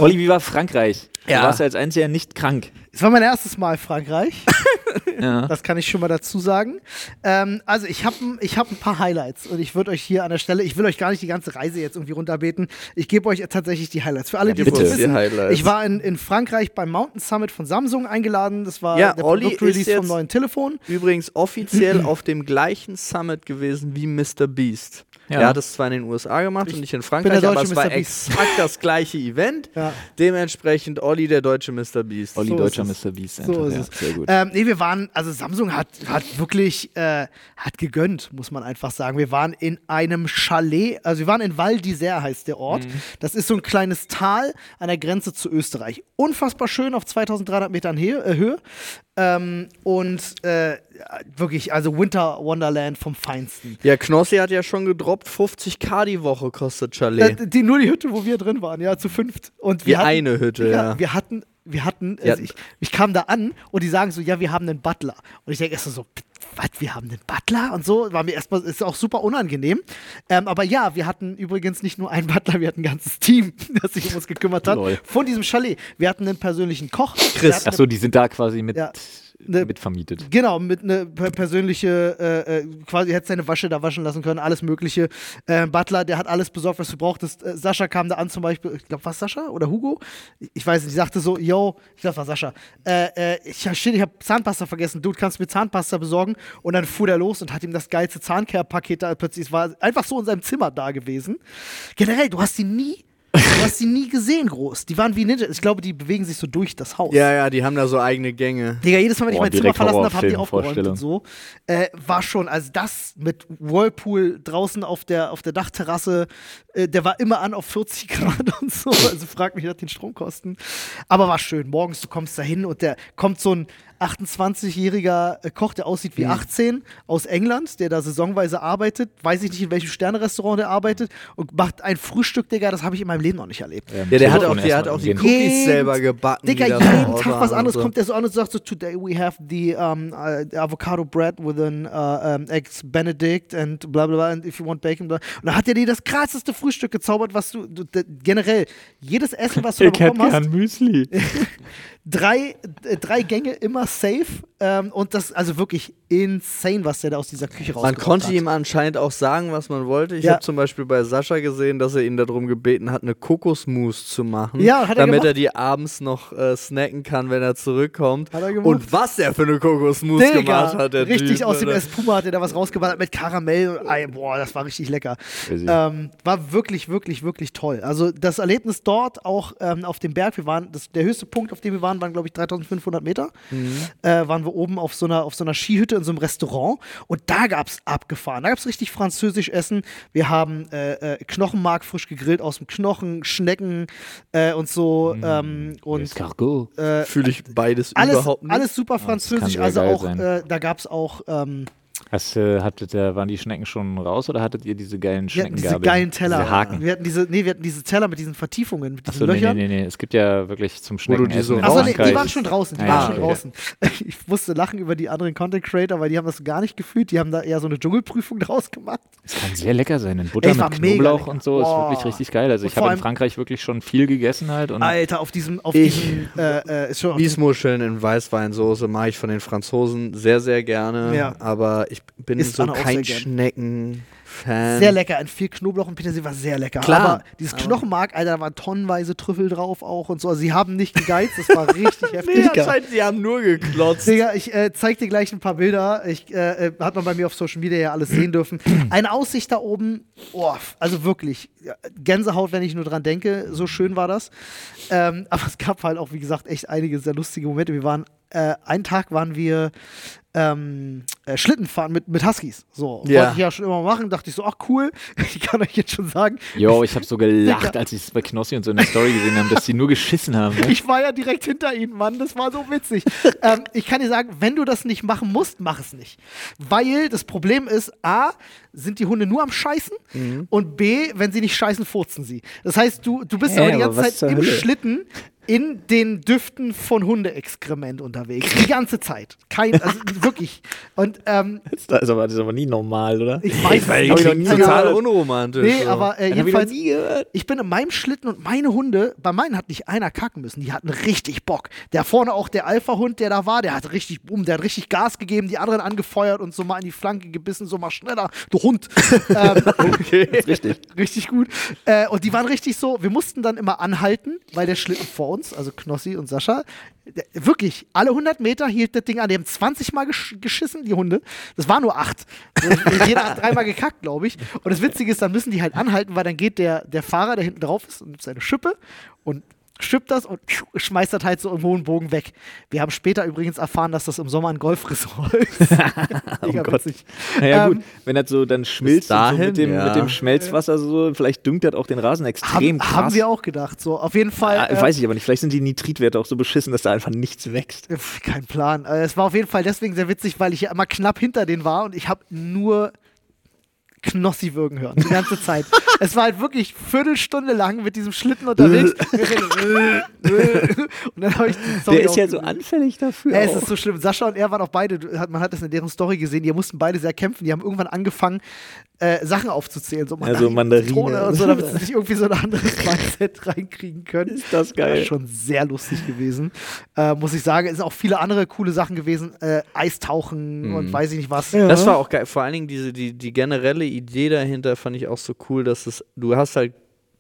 D: Olli, wie war Frankreich?
C: Ja.
D: Du warst als einziger nicht krank.
A: Es war mein erstes Mal Frankreich.
D: Ja.
A: Das kann ich schon mal dazu sagen. Ähm, also ich habe ich hab ein paar Highlights und ich würde euch hier an der Stelle, ich will euch gar nicht die ganze Reise jetzt irgendwie runterbeten. Ich gebe euch tatsächlich die Highlights. Für alle, die es
D: bitte.
C: Die
A: wissen, ich war in, in Frankreich beim Mountain Summit von Samsung eingeladen. Das war
C: Ja,
A: der
C: Olli
A: Produktrelease vom neuen Telefon.
C: Übrigens offiziell auf dem gleichen Summit gewesen wie Mr. Beast.
D: Ja.
C: Er hat es zwar in den USA gemacht und nicht in Frankreich, aber es war
A: Mr. Beast.
C: exakt das gleiche Event.
A: Ja.
C: Dementsprechend Olli, der deutsche Mr. Beast.
D: Olli,
A: So
D: deutscher
A: es.
D: Mr. Beast.
A: So
D: einfach,
A: ist
D: ja.
A: es.
D: Sehr gut.
A: Ähm, nee, wir waren, also Samsung hat, hat wirklich, äh, hat gegönnt, muss man einfach sagen. Wir waren in einem Chalet, also wir waren in Val d'Isère heißt der Ort. Das ist so ein kleines Tal an der Grenze zu Österreich. Unfassbar schön auf 2300 Metern äh, Höhe. Ähm, und äh, wirklich, also Winter Wonderland vom Feinsten.
C: Ja, Knossi hat ja schon gedroppt, 50k die Woche kostet Chalet.
A: Äh, die, nur die Hütte, wo wir drin waren, ja, zu fünft. Und
C: Die
A: wir hatten,
C: eine Hütte, ja.
A: Wir hatten, wir hatten,
C: Ja.
A: also ich, ich kam da an und die sagen so, ja, wir haben einen Butler. Und ich denke erst so, was, wir haben einen Butler? Und so, war mir erstmal, ist auch super unangenehm. Ähm, aber ja, wir hatten übrigens nicht nur einen Butler, wir hatten ein ganzes Team, das sich um uns gekümmert hat.
D: Lol.
A: Von diesem Chalet. Wir hatten einen persönlichen Koch. Hatten
D: Achso, die sind da quasi mit,
A: Ja. Ne-
D: mit vermietet.
A: Genau, mit einer per persönliche, äh, äh, quasi hätte seine Wasche da waschen lassen können, alles Mögliche. Äh, Butler, der hat alles besorgt, was du brauchtest. Äh, Sascha kam da an zum Beispiel, ich glaube, was Sascha oder Hugo? Ich weiß nicht, die sagte so, yo, ich glaube, war Sascha. Äh, äh, ich, shit, ich habe Zahnpasta vergessen, du kannst mir Zahnpasta besorgen. Und dann fuhr der los und hat ihm das geilste Zahncare-Paket da plötzlich, es war einfach so in seinem Zimmer da gewesen. Generell, du hast ihn nie, du hast sie nie gesehen groß. Die waren wie Ninja. Ich glaube, die bewegen sich so durch das Haus.
C: Ja, ja, die haben da so eigene Gänge.
A: Digga, jedes Mal, wenn ich
D: Boah,
A: mein Zimmer verlassen habe, haben die aufgeräumt und so. Äh, war schon, also das mit Whirlpool draußen auf der, auf der Dachterrasse, äh, der war immer an auf 40 Grad und so. Also frag mich nach den Stromkosten. Aber war schön. Morgens, du kommst da hin und der kommt so ein 28-jähriger äh, Koch, der aussieht wie 18, aus England, der da saisonweise arbeitet. Weiß ich nicht, in welchem Sternerestaurant der arbeitet und macht ein Frühstück, Digga, das habe ich in meinem Leben noch nicht erlebt.
C: Ja, der hat auch, der hat auch die. Cookies
A: Jeden-
C: selber gebacken.
A: Digga,
C: da
A: jeden Tag was anderes
C: so.
A: kommt der so an und sagt so, today we have the um, uh, avocado bread with an uh, um, eggs benedict and bla bla bla and if you want bacon bla. Und dann hat er dir das krasseste Frühstück gezaubert, was du, du generell, jedes Essen, was du da bekommen hast,
B: Müsli.
A: drei, äh, drei Gänge immer safe ähm, und das, also wirklich insane, was der da aus dieser Küche
C: Man
A: rausgebracht
C: konnte
A: hat.
C: ihm anscheinend auch sagen, was man wollte. Ich
A: Ja.
C: habe zum Beispiel bei Sascha gesehen, dass er ihn darum gebeten hat, eine Kokosmousse zu machen,
A: Ja, hat er
C: damit
A: gemacht.
C: er die abends noch äh, snacken kann, wenn er zurückkommt.
A: Hat er gemacht.
C: Und was er für eine Kokosmousse
A: Digga,
C: gemacht hat, der
A: richtig
C: typ,
A: aus dem. Espuma hat er da was rausgeballert mit Karamell und Ei. Boah, das war richtig lecker. Ähm, war wirklich, wirklich, wirklich toll. Also das Erlebnis dort auch ähm, auf dem Berg, wir waren, das, der höchste Punkt, auf dem wir waren, waren glaube ich 3500 Meter. Äh, waren wir oben auf so, einer, auf so einer Skihütte in so einem Restaurant und da gab es abgefahren. Da gab es richtig französisch Essen. Wir haben äh, äh, Knochenmark frisch gegrillt aus dem Knochen, Schnecken äh, und so. Ähm, und
B: Escargot.
A: äh,
C: Fühle ich beides
A: alles,
C: überhaupt nicht.
A: alles super französisch. Also auch, äh, da gab es auch ähm,
B: Hast, äh, hattet ihr, waren die Schnecken schon raus oder hattet ihr diese geilen
A: hatten diese geilen Teller.
B: Diese Haken.
A: Wir hatten diese, nee, wir hatten diese Teller mit diesen Vertiefungen, mit diesen
B: Achso, nee, nee,
A: Löchern.
B: nee, nee. Es gibt ja wirklich zum
C: so
B: in
A: Achso, nee, die waren schon draußen, die
B: Ah,
A: waren
B: ja,
A: schon
B: okay.
A: draußen. Ich musste lachen über die anderen Content Creator, weil die haben das gar nicht gefühlt. Die haben da eher so eine Dschungelprüfung draus gemacht.
B: Es kann sehr lecker sein. In Butter
A: Ey,
B: mit Knoblauch und so ist
A: Boah.
B: wirklich richtig geil. Also ich habe in Frankreich wirklich schon viel gegessen halt. Und
A: Alter, auf diesem, auf
C: Ich-
A: diesem, äh, äh, ist
C: Miesmuscheln in Weißweinsoße mache ich von den Franzosen sehr, sehr gerne.
A: Ja.
C: Aber ich bin
A: Isst
C: so kein. Schnecken-Fan.
A: Sehr lecker, in viel Knoblauch und Petersilie war sehr lecker.
C: Klar,
A: aber dieses Knochenmark, Alter, da waren tonnenweise Trüffel drauf auch und so. Also sie haben nicht gegeizt, das war richtig heftig.
C: Nee, anscheinend, die haben nur geklotzt.
A: Digga, ich äh, zeig dir gleich ein paar Bilder. Ich, äh, äh, hat man bei mir auf Social Media ja alles sehen dürfen. Eine Aussicht da oben, oh, also wirklich, Gänsehaut, wenn ich nur dran denke. So schön war das. Ähm, aber es gab halt auch, wie gesagt, echt einige sehr lustige Momente. Wir waren, äh, einen Tag waren wir ähm, äh, Schlitten fahren mit, mit Huskies. So,
C: Ja.
A: wollte ich ja schon immer machen. Dachte ich so, ach cool. Ich kann euch jetzt schon sagen,
B: Jo, ich habe so gelacht, als ich es bei Knossi und so in der Story gesehen habe, dass die nur geschissen haben. Ne?
A: Ich war ja direkt hinter ihnen, Mann. Das war so witzig. ähm, ich kann dir sagen, wenn du das nicht machen musst, mach es nicht. Weil das Problem ist, A, sind die Hunde nur am Scheißen und B, wenn sie nicht scheißen, furzen sie. Das heißt, du, du bist
B: Hä,
A: aber die
B: aber
A: ganze
B: was
A: Zeit im
B: Hölle?
A: Schlitten in den Düften von Hundeexkrement unterwegs. Die ganze Zeit. Kein, also wirklich. Und ähm,
B: Das ist, aber, das ist aber nie normal, oder?
A: ich weiß es
B: ich
A: nicht.
B: noch nie
C: Total unromantisch.
A: Nee,
C: so.
A: aber äh,
B: ich
A: jedenfalls, ich bin in meinem Schlitten und meine Hunde, bei meinen hat nicht einer kacken müssen, die hatten richtig Bock. Der vorne auch der Alpha-Hund, der da war, der hat richtig, boom, der hat richtig Gas gegeben, die anderen angefeuert und so mal in die Flanke gebissen, so mal schneller, du Hund. ähm,
B: Richtig.
A: richtig gut. Äh, und die waren richtig so, wir mussten dann immer anhalten, weil der Schlitten vor uns, also Knossi und Sascha, wirklich, alle 100 Meter hielt das Ding an. Die haben 20 Mal gesch geschissen, die Hunde. Das war nur acht. Jeder hat dreimal gekackt, glaube ich. Und das Witzige ist, dann müssen die halt anhalten, weil dann geht der, der Fahrer, der hinten drauf ist, und nimmt seine Schippe und schippt das und schmeißt das halt so im hohen Bogen weg. Wir haben später übrigens erfahren, dass das im Sommer ein Golfresort ist. Mega
B: Gott.
A: witzig.
B: Ja,
A: Ähm,
B: gut, wenn das so dann schmilzt und so
C: dahin,
B: mit, dem,
C: ja.
B: mit dem Schmelzwasser so, vielleicht düngt das auch den Rasen extrem
A: haben,
B: krass.
A: haben wir auch gedacht. So, auf jeden Fall.
B: Ah,
A: äh,
B: weiß ich aber nicht. Vielleicht sind die Nitritwerte auch so beschissen, dass da einfach nichts wächst.
A: Kein Plan. Äh, Es war auf jeden Fall deswegen sehr witzig, weil ich ja immer knapp hinter denen war und ich habe nur Knossi würgen hören, die ganze Zeit. es war halt wirklich Viertelstunde lang mit diesem Schlitten unterwegs. und dann habe ich
B: Der ist ja so anfällig dafür.
A: Ja, es ist so schlimm. Sascha und er waren auch beide, man hat das in deren Story gesehen, die mussten beide sehr kämpfen. Die haben irgendwann angefangen, äh, Sachen aufzuzählen. So
B: Ja, so Mandarine.
A: Zitrone und so, damit sie sich irgendwie so ein anderes Mindset reinkriegen können.
B: Ist das
A: War
B: geil.
A: schon sehr lustig gewesen. Äh, muss ich sagen, es sind auch viele andere coole Sachen gewesen. Äh, Eistauchen und weiß ich nicht was.
C: Das war auch geil. Vor allen Dingen diese, die, die generelle Idee dahinter fand ich auch so cool, dass es, du hast halt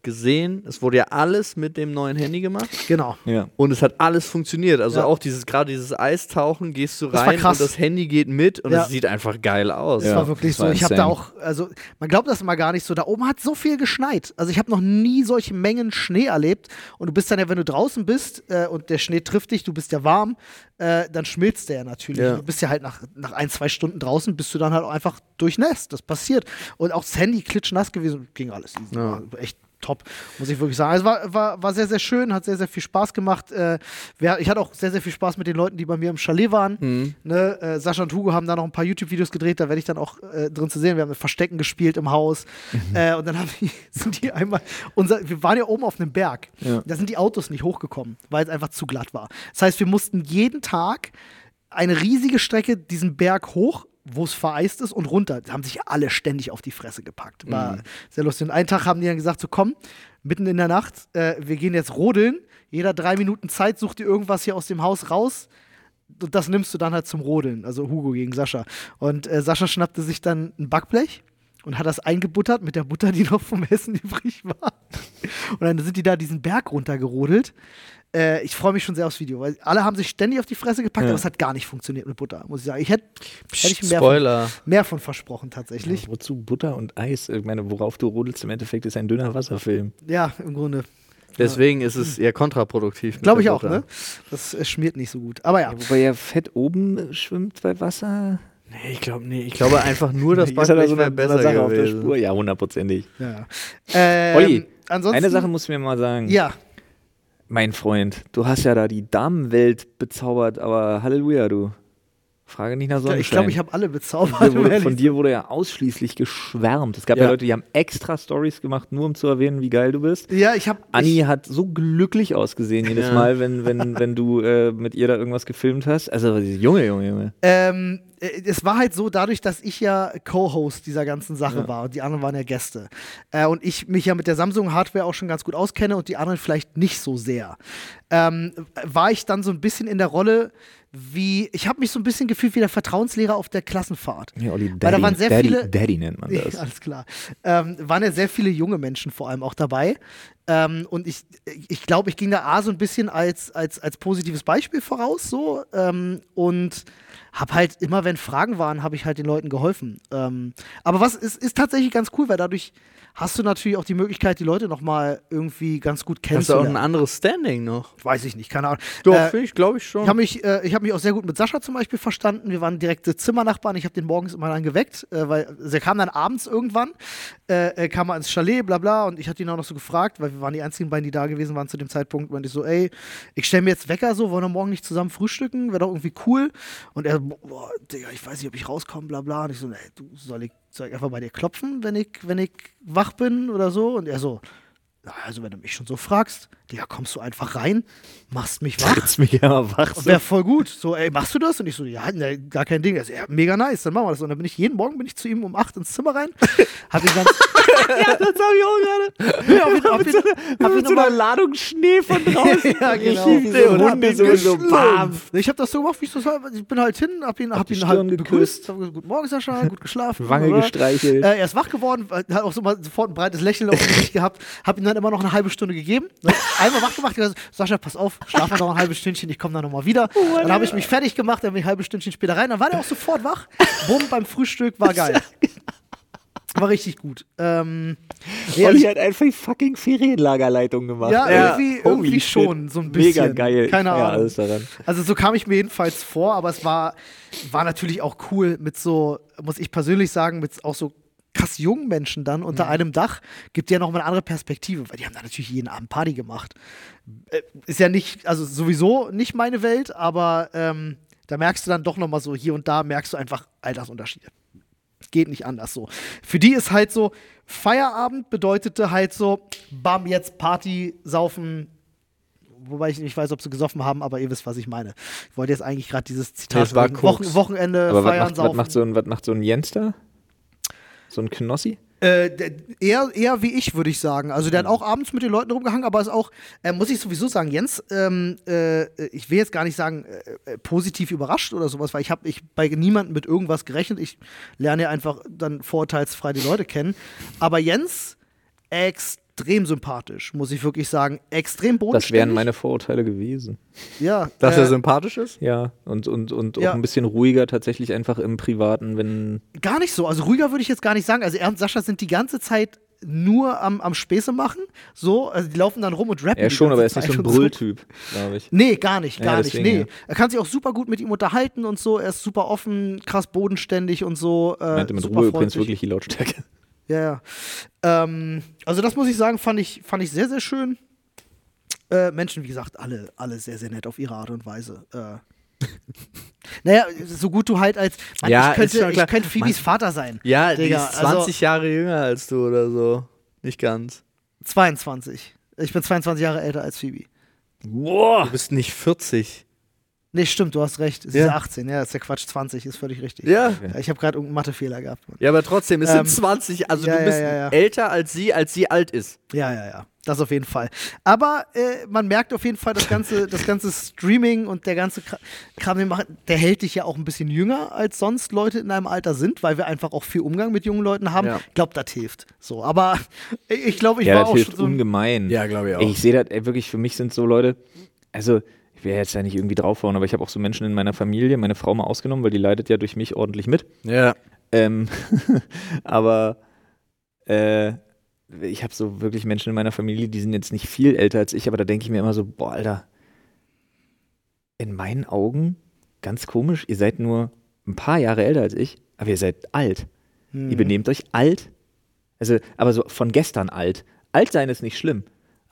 C: gesehen, es wurde ja alles mit dem neuen Handy gemacht
A: Genau.
B: Ja.
C: und es hat alles funktioniert. Also
A: Ja.
C: auch dieses, gerade dieses Eistauchen, gehst du rein und das Handy geht mit und
A: Ja.
C: es sieht einfach geil aus.
A: Das
B: Ja,
A: war wirklich
B: das
A: so.
B: war
A: Ich habe da auch, also man glaubt das immer gar nicht so. Da oben hat so viel geschneit. Also ich habe noch nie solche Mengen Schnee erlebt. Und du bist dann ja, wenn du draußen bist äh, und der Schnee trifft dich, du bist ja warm, äh, dann schmilzt der ja natürlich. Du bist ja halt nach, nach ein, zwei Stunden draußen, bist du dann halt auch einfach durchnässt. Das passiert. Und auch das Handy klitschnass gewesen, ging alles echt top, muss ich wirklich sagen. Also war, war, war sehr, sehr schön, hat sehr, sehr viel Spaß gemacht. Äh, wer, ich hatte auch sehr, sehr viel Spaß mit den Leuten, die bei mir im Chalet waren.
C: Mhm.
A: Ne? Äh, Sascha und Hugo haben da noch ein paar YouTube-Videos gedreht, da werde ich dann auch äh, drin zu sehen. Wir haben mit Verstecken gespielt im Haus.
C: Mhm.
A: Äh, und dann haben die, sind die einmal, unser, wir waren ja oben auf einem Berg.
B: Ja.
A: Da sind die Autos nicht hochgekommen, weil es einfach zu glatt war. Das heißt, wir mussten jeden Tag eine riesige Strecke diesen Berg hoch, wo es vereist ist, und runter. Da haben sich alle ständig auf die Fresse gepackt. War sehr lustig. Und einen Tag haben die dann gesagt: So, komm, mitten in der Nacht, äh, wir gehen jetzt rodeln. Jeder drei Minuten Zeit sucht dir irgendwas hier aus dem Haus raus. Und das nimmst du dann halt zum Rodeln. Also Hugo gegen Sascha. Und äh, Sascha schnappte sich dann ein Backblech und hat das eingebuttert mit der Butter, die noch vom Essen übrig war. Und dann sind die da diesen Berg runtergerodelt. Äh, ich freue mich schon sehr aufs Video, weil alle haben sich ständig auf die Fresse gepackt,
B: Ja.
A: aber es hat gar nicht funktioniert mit Butter, muss ich sagen. Ich hätte ich mehr von, mehr von versprochen, tatsächlich.
B: Wozu Butter und Eis? Ich meine, worauf du rodelst im Endeffekt ist ein dünner Wasserfilm.
A: Ja, im Grunde.
C: Deswegen ist es eher kontraproduktiv.
A: Glaube ich auch,
C: Butter.
A: ne? Das schmiert nicht so gut. Aber ja.
B: Wobei ja Fett oben schwimmt bei Wasser.
C: Nee, ich glaube nee, ich glaube einfach nur, das
B: Ist er da
C: Backblech
B: so eine,
C: besser
B: Sache auf der
C: gewesen.
B: Spur? Ja, hundertprozentig.
A: ja. Ähm,
B: Olli,
A: ansonsten,
B: Eine Sache musst du mir mal sagen.
A: Ja,
B: Mein Freund, du hast ja da die Damenwelt bezaubert, aber Halleluja, du. Frage nicht nach Sonnenschein.
A: ich glaube, ich habe alle bezaubert.
B: Dir
A: um
B: wurde, von dir wurde ja ausschließlich geschwärmt. Es gab ja.
C: Ja.
B: Leute, die haben extra Stories gemacht, nur um zu erwähnen, wie geil du bist.
A: Ja, ich habe.
B: Anni hat so glücklich ausgesehen jedes
C: Ja.
B: Mal, wenn, wenn, wenn du äh, mit ihr da irgendwas gefilmt hast. Also, Junge, Junge, Junge.
A: Ähm, äh, es war halt so, dadurch, dass ich ja Co-Host dieser ganzen Sache
B: Ja.
A: war und die anderen waren ja Gäste. Äh, und ich mich ja mit der Samsung-Hardware auch schon ganz gut auskenne und die anderen vielleicht nicht so sehr. Ähm, war ich dann so ein bisschen in der Rolle, wie. Ich habe mich so ein bisschen gefühlt wie der Vertrauenslehrer auf der Klassenfahrt.
B: Ja, Olli,
A: Weil
B: Daddy,
A: da waren sehr
B: Daddy,
A: viele-
B: Daddy nennt man das.
A: Ja, alles klar. Ähm, waren ja sehr viele junge Menschen vor allem auch dabei. Ähm, und ich, ich glaube, ich ging da A so ein bisschen als, als, als positives Beispiel voraus so. Ähm, und habe halt immer, wenn Fragen waren, habe ich halt den Leuten geholfen. Ähm, aber was ist, ist tatsächlich ganz cool, weil dadurch hast du natürlich auch die Möglichkeit, die Leute nochmal irgendwie ganz gut
C: Hast du auch ein
A: kennenzulernen.
C: anderes Standing noch?
A: Weiß ich nicht, keine Ahnung.
C: Doch,
A: Äh,
C: finde ich, glaube ich schon.
A: ich habe mich, äh, ich hab mich auch sehr gut mit Sascha zum Beispiel verstanden. Wir waren direkte Zimmernachbarn. Ich habe den morgens immer dann geweckt, äh, weil also er kam dann abends irgendwann, äh, kam er ins Chalet, bla bla. Und ich hatte ihn auch noch so gefragt, weil wir waren die einzigen beiden, die da gewesen waren zu dem Zeitpunkt. Und ich so, ey, ich stelle mir jetzt Wecker so, wollen wir morgen nicht zusammen frühstücken? Wäre doch irgendwie cool. Und er, boah, Digga, ich weiß nicht, ob ich rauskomme, bla bla. Und ich so, ey, du, soll ich, soll ich einfach bei dir klopfen, wenn ich, wenn ich wach bin oder so? Und er so, also wenn du mich schon so fragst, Digga, kommst du einfach rein, machst mich wach.
B: Jetzt mich ja wach.
A: Und wäre voll gut. So, ey, machst du das? Und ich so, ja, ne, gar kein Ding. Er so, ja, mega nice, dann machen wir das. Und dann bin ich jeden Morgen bin ich zu ihm um 8 ins Zimmer rein. Hab ihn ganz.
B: Ja, das habe ich auch gerade.
A: ja, hab ihn, hab ihn, hab ihn
B: Mit so einer. Ladung Schnee von draußen.
A: Ja, genau.
B: Wie so
A: Und hab
B: Hunde
A: ihn
B: so, so.
A: Ich habe das so gemacht, wie ich das war. Ich bin halt hin, hab ihn, hab
B: die
A: ihn halt
B: geküsst.
A: Hab gesagt, Guten Morgen, Sascha, gut geschlafen.
B: Wange
A: oder?
B: gestreichelt.
A: Äh, er ist wach geworden, hat auch so mal sofort ein breites Lächeln auf dem Gesicht gehabt. Hab ihm dann immer noch eine halbe Stunde gegeben. Ne? Einmal wach gemacht, gesagt, Sascha, pass auf, schlaf mal noch ein halbes Stündchen, ich komme dann nochmal wieder. dann habe ich mich fertig gemacht, dann bin ich ein halbes Stündchen später rein. Dann war der auch sofort wach. Bumm, beim Frühstück, war geil. War richtig gut. Ähm, nee,
B: Olli
A: ich,
B: hat einfach fucking Ferienlagerleitung gemacht.
A: ja,
B: ey.
A: irgendwie, irgendwie schon, so ein bisschen.
B: Mega geil.
A: Keine
B: Ja,
A: Ahnung. Also so kam ich mir jedenfalls vor, aber es war, war natürlich auch cool mit so, muss ich persönlich sagen, mit auch so krass jungen Menschen dann
B: Mhm.
A: unter einem Dach, gibt ja nochmal eine andere Perspektive, weil die haben da natürlich jeden Abend Party gemacht. Äh, ist ja nicht, also sowieso nicht meine Welt, aber ähm, da merkst du dann doch nochmal so, hier und da merkst du einfach Altersunterschiede. Geht nicht anders so. Für die ist halt so, Feierabend bedeutete halt so, bam, jetzt Party, saufen, wobei ich nicht weiß, ob sie gesoffen haben, aber ihr wisst, was ich meine. Ich wollte jetzt eigentlich gerade dieses Zitat
C: Nee.
A: Wochen. Wochenende,
B: Aber was
A: feiern,
B: macht, was,
A: saufen.
B: macht so ein, was macht so ein Jens da? So ein Knossi?
A: Äh, eher, eher wie ich, würde ich sagen. Also der hat auch abends mit den Leuten rumgehangen, aber ist auch, äh, muss ich sowieso sagen, Jens, ähm, äh, ich will jetzt gar nicht sagen, äh, äh, positiv überrascht oder sowas, weil ich habe ich bei niemandem mit irgendwas gerechnet. Ich lerne ja einfach dann vorurteilsfrei die Leute kennen. Aber Jens, extrem sympathisch, muss ich wirklich sagen. Extrem bodenständig.
B: Das wären meine Vorurteile gewesen.
A: Ja,
C: Dass
A: äh,
C: er sympathisch ist?
B: Ja, und, und, und
A: Ja.
B: auch ein bisschen ruhiger tatsächlich einfach im Privaten, wenn.
A: Gar nicht so. Also ruhiger würde ich jetzt gar nicht sagen. Also er und Sascha sind die ganze Zeit nur am, am Späße machen. So, also die laufen dann rum und rappen.
B: Ja, schon, aber er ist nicht so ein Brülltyp, glaube ich.
A: Nee, gar nicht,
B: Ja,
A: gar nicht.
B: deswegen,
A: Nee.
B: ja.
A: Er kann sich auch super gut mit ihm unterhalten und so. Er ist super offen, krass bodenständig und so. Äh,
B: meinte mit
A: super
B: Ruhe übrigens
A: freundlich.
B: wirklich die Lautstärke.
A: Ja, ja. Ähm, also das muss ich sagen, fand ich, fand ich sehr, sehr schön. Äh, Menschen, wie gesagt, alle, alle sehr, sehr nett auf ihre Art und Weise. Äh. naja, so gut du halt als. Mann,
C: Ja,
A: ich
C: ist schon
A: könnte,
C: klar.
A: ich könnte Phoebes Vater sein.
C: Ja, die
A: Digga,
C: ist 20 Jahre jünger als du oder so. Nicht ganz.
A: Also 22. Ich bin 22 Jahre älter als Phoebe.
C: Du bist nicht 40.
A: Nee, stimmt, du hast recht. Es
C: Ja.
A: ist 18, ja, ist der Quatsch 20, ist völlig richtig.
C: Ja.
A: Ja, Ich habe gerade irgendeinen Mathefehler gehabt. Mann.
C: Ja, aber trotzdem, es
A: Ähm,
C: sind 20. Also
A: ja,
C: du bist
A: ja, ja, ja.
C: älter als sie, als sie alt ist.
A: Ja, ja, ja. Das auf jeden Fall. Aber äh, man merkt auf jeden Fall, das ganze, das ganze Streaming und der ganze Kra- Kram, den machen, der hält dich ja auch ein bisschen jünger, als sonst Leute in deinem Alter sind, weil wir einfach auch viel Umgang mit jungen Leuten haben.
C: Ja.
A: Ich glaube, das hilft. So, aber ich glaube, ich
B: ja,
A: war
B: das
A: auch
B: hilft
A: schon so. ein-
B: ungemein.
C: glaube ich
B: Ey, ich sehe das wirklich, für mich sind so Leute, also ich will jetzt ja nicht irgendwie draufhauen, aber ich habe auch so Menschen in meiner Familie, meine Frau mal ausgenommen, weil die leidet ja durch mich ordentlich mit.
C: Ja.
B: Ähm, aber äh, ich habe so wirklich Menschen in meiner Familie, die sind jetzt nicht viel älter als ich, aber da denke ich mir immer so, boah, Alter, in meinen Augen ganz komisch, ihr seid nur ein paar Jahre älter als ich, aber ihr seid alt.
A: Hm.
B: Ihr benehmt euch alt. Also, aber so von gestern alt. Alt sein ist nicht schlimm,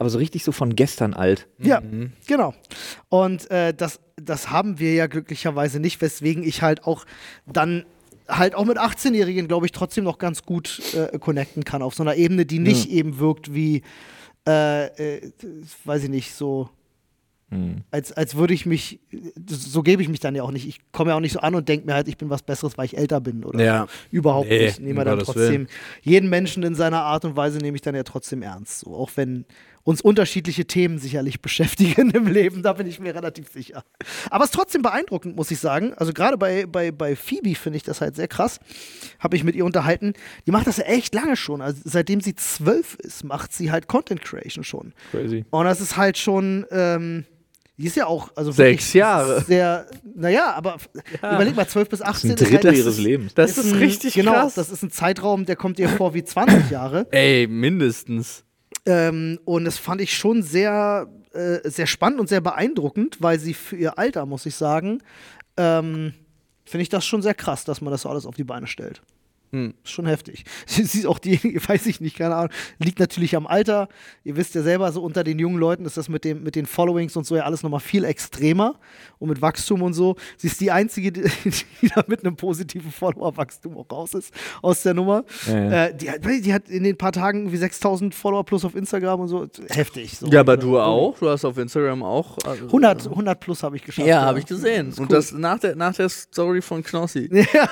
B: aber so richtig so von gestern alt.
A: Ja, genau. Und äh, das, das haben wir ja glücklicherweise nicht, weswegen ich halt auch dann halt auch mit 18-Jährigen, glaube ich, trotzdem noch ganz gut äh, connecten kann auf so einer Ebene, die nicht eben wirkt wie, äh, äh, weiß ich nicht, so
B: Hm.
A: als, als würde ich mich, so gebe ich mich dann ja auch nicht. Ich komme ja auch nicht so an und denke mir halt, ich bin was Besseres, weil ich älter bin oder
C: Ja.
A: so. Überhaupt
C: Nee,
A: nicht. Nehme dann trotzdem jeden Menschen in seiner Art und Weise nehme ich dann ja trotzdem ernst. So. Auch wenn uns unterschiedliche Themen sicherlich beschäftigen im Leben, da bin ich mir relativ sicher. Aber es ist trotzdem beeindruckend, muss ich sagen. Also gerade bei, bei, bei Phoebe finde ich das halt sehr krass. Habe ich mit ihr unterhalten. Die macht das ja echt lange schon. Also seitdem sie zwölf ist, macht sie halt Content Creation schon.
B: Crazy.
A: Und das ist halt schon, ähm, die ist ja auch, also
C: Sechs Jahre.
A: Sehr, naja, aber überleg mal, 12 bis 18
B: Ein Drittel
A: halt,
B: ihres Lebens.
C: Das ist
A: ein,
C: richtig
A: genau,
C: krass.
A: das ist ein Zeitraum, der kommt ihr vor wie 20 Jahre.
C: Ey, mindestens.
A: Ähm, und das fand ich schon sehr, äh, sehr spannend und sehr beeindruckend, weil sie für ihr Alter, muss ich sagen, ähm, finde ich das schon sehr krass, dass man das so alles auf die Beine stellt.
C: Hm.
A: Ist schon heftig. Sie ist auch die, weiß ich nicht, keine Ahnung, liegt natürlich am Alter. Ihr wisst ja selber, so unter den jungen Leuten ist das mit, dem, mit den Followings und so ja alles nochmal viel extremer und mit Wachstum und so. Sie ist die Einzige, die, die da mit einem positiven Follower-Wachstum auch raus ist aus der Nummer.
B: Ja.
A: Äh, die, hat- die hat in den paar Tagen irgendwie 6000 Follower plus auf Instagram und so. Heftig. So.
C: Ja, aber du auch. Du hast auf Instagram auch. also-
A: 100, 100 plus habe ich geschafft.
C: Ja, habe ich gesehen.
A: Ist
C: Und
A: cool.
C: das nach der, nach der Story von Knossi.
A: Ja,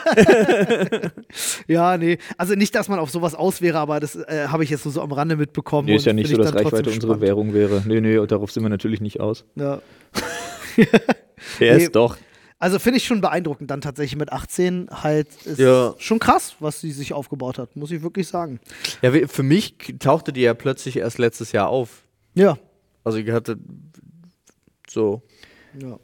A: nee. Also nicht, dass man auf sowas aus wäre, aber das äh, habe ich jetzt nur so am Rande mitbekommen.
B: Nee, ist ja
A: und
B: nicht so, dass Reichweite unsere. Währung wäre. Nee, nee, und darauf sind wir natürlich nicht aus.
A: Ja.
B: Er
A: Nee.
B: ist doch.
A: Also finde ich schon beeindruckend, dann tatsächlich mit 18 halt. Ist
C: Ja.
A: schon krass, was sie sich aufgebaut hat, muss ich wirklich sagen.
C: Ja, für mich tauchte die ja plötzlich erst letztes Jahr auf.
A: Ja.
C: Also ich hatte so.
A: ja.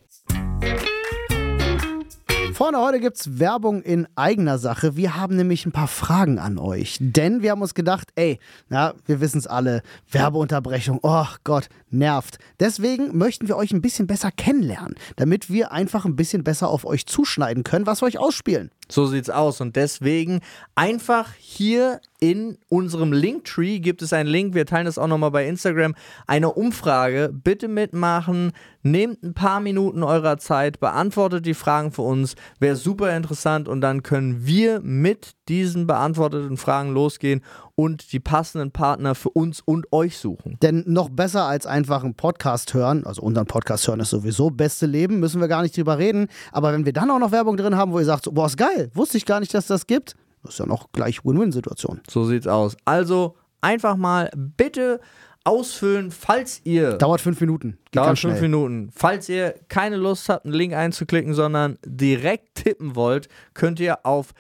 A: Vorne, heute gibt es Werbung in eigener Sache. Wir haben nämlich ein paar Fragen an euch. Denn wir haben uns gedacht, ey, na, wir wissen es alle, Werbeunterbrechung, oh Gott, nervt. Deswegen möchten wir euch ein bisschen besser kennenlernen, damit wir einfach ein bisschen besser auf euch zuschneiden können, was wir euch ausspielen.
C: So sieht's aus. Und deswegen einfach hier in unserem Linktree gibt es einen Link. Wir teilen das auch nochmal bei Instagram. Eine Umfrage. Bitte mitmachen. Nehmt ein paar Minuten eurer Zeit. Beantwortet die Fragen für uns. Wäre super interessant. Und dann können wir mit diesen beantworteten Fragen losgehen und die passenden Partner für uns und euch suchen.
A: Denn noch besser als einfach einen Podcast hören, also unseren Podcast hören ist sowieso beste Leben, müssen wir gar nicht drüber reden. Aber wenn wir dann auch noch Werbung drin haben, wo ihr sagt, so, boah, ist geil, wusste ich gar nicht, dass das gibt, das ist ja noch gleich Win-Win-Situation.
C: So sieht's aus. Also einfach mal bitte ausfüllen, falls ihr
A: Dauert fünf Minuten. Geht
C: Dauert fünf
A: schnell.
C: Minuten. Falls ihr keine Lust habt, einen Link einzuklicken, sondern direkt tippen wollt, könnt ihr auf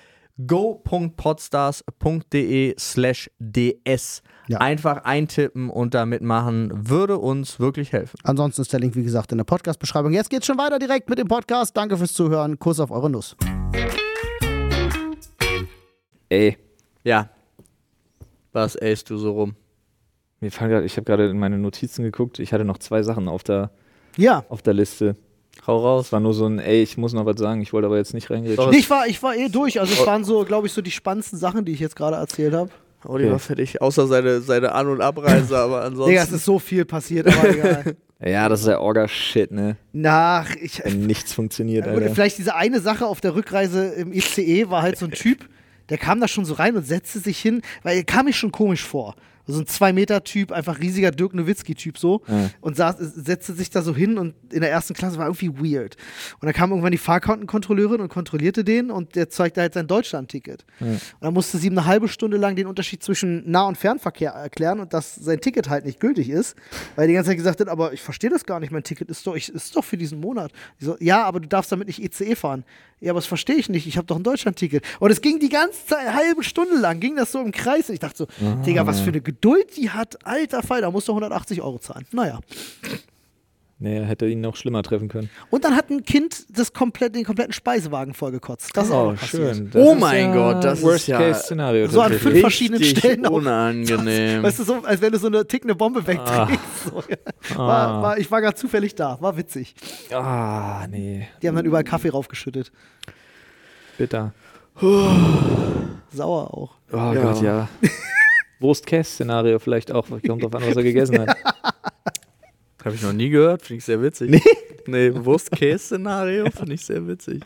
C: go.podstars.de slash ds
A: Ja.
C: einfach eintippen und da mitmachen. Würde uns wirklich helfen.
A: Ansonsten ist der Link, wie gesagt, in der Podcast-Beschreibung. Jetzt geht's schon weiter direkt mit dem Podcast. Danke fürs Zuhören. Kuss auf eure Nuss.
B: Ey,
C: Ja. Was äst du so rum?
B: mir fallen grad, ich habe gerade in meine Notizen geguckt. Ich hatte noch zwei Sachen auf der,
A: Ja.
B: auf der Liste.
C: Hau raus.
B: Es war nur so ein, ey, ich muss noch was sagen. Ich wollte aber jetzt nicht reingehen.
A: Ich war, ich war eh durch. Also es waren so, glaube ich, so die spannendsten Sachen, die ich jetzt gerade erzählt habe.
C: Audi
B: Okay.
C: war fertig, außer seine, seine An- und Abreise, aber ansonsten.
A: Digga, es ist so viel passiert, aber egal.
B: Ja, das ist ja Orga-Shit, ne?
A: Nach, ich,
B: Wenn nichts funktioniert,
A: Ja,
B: Alter.
A: vielleicht diese eine Sache auf der Rückreise im ICE war halt so ein Typ, der kam da schon so rein und setzte sich hin, weil er kam mir schon komisch vor. So ein Zwei-Meter-Typ, einfach riesiger Dirk Nowitzki-Typ so.
B: Ja.
A: Und saß, setzte sich da so hin und in der ersten Klasse war irgendwie weird. Und dann kam irgendwann die Fahrkartenkontrolleurin und kontrollierte den und der zeigte halt sein Deutschland-Ticket. Und dann musste sie ihm eine halbe Stunde lang den Unterschied zwischen Nah- und Fernverkehr erklären und dass sein Ticket halt nicht gültig ist, weil er die ganze Zeit gesagt hat, aber ich verstehe das gar nicht, mein Ticket ist doch, ich, ist doch für diesen Monat. So, ja, aber du darfst damit nicht ICE fahren. Ja, aber das verstehe ich nicht, ich habe doch ein Deutschland-Ticket. Und es ging die ganze Zeit, halbe Stunde lang, ging das so im Kreis. Ich dachte so, Digga, was für eine Geduld die hat, alter Fall, da musst du 180 Euro zahlen. Naja.
B: Nee, hätte ihn noch schlimmer treffen können.
A: Und dann hat ein Kind das komplett, den kompletten Speisewagen vollgekotzt. Das ist auch noch passiert.
B: Oh, Das
C: Oh
B: ist
C: mein Gott, das ist ja
B: Worst-Case-Szenario.
A: so an fünf verschiedenen Stellen auch.
C: unangenehm.
A: Weißt du, so, als wenn du so eine tickende Bombe wegdrehst. So, ja. war, war, ich war gerade zufällig da, war witzig.
B: Ah, nee.
A: Die haben dann überall Kaffee raufgeschüttet.
B: Bitter.
A: Sauer auch.
B: Oh
C: Ja.
B: Gott, ja. Worst-Case-Szenario vielleicht auch. Kommt drauf an, was er gegessen hat.
C: Habe ich noch nie gehört, finde ich sehr witzig. Nee, nee Worst-Case-Szenario finde ich sehr witzig.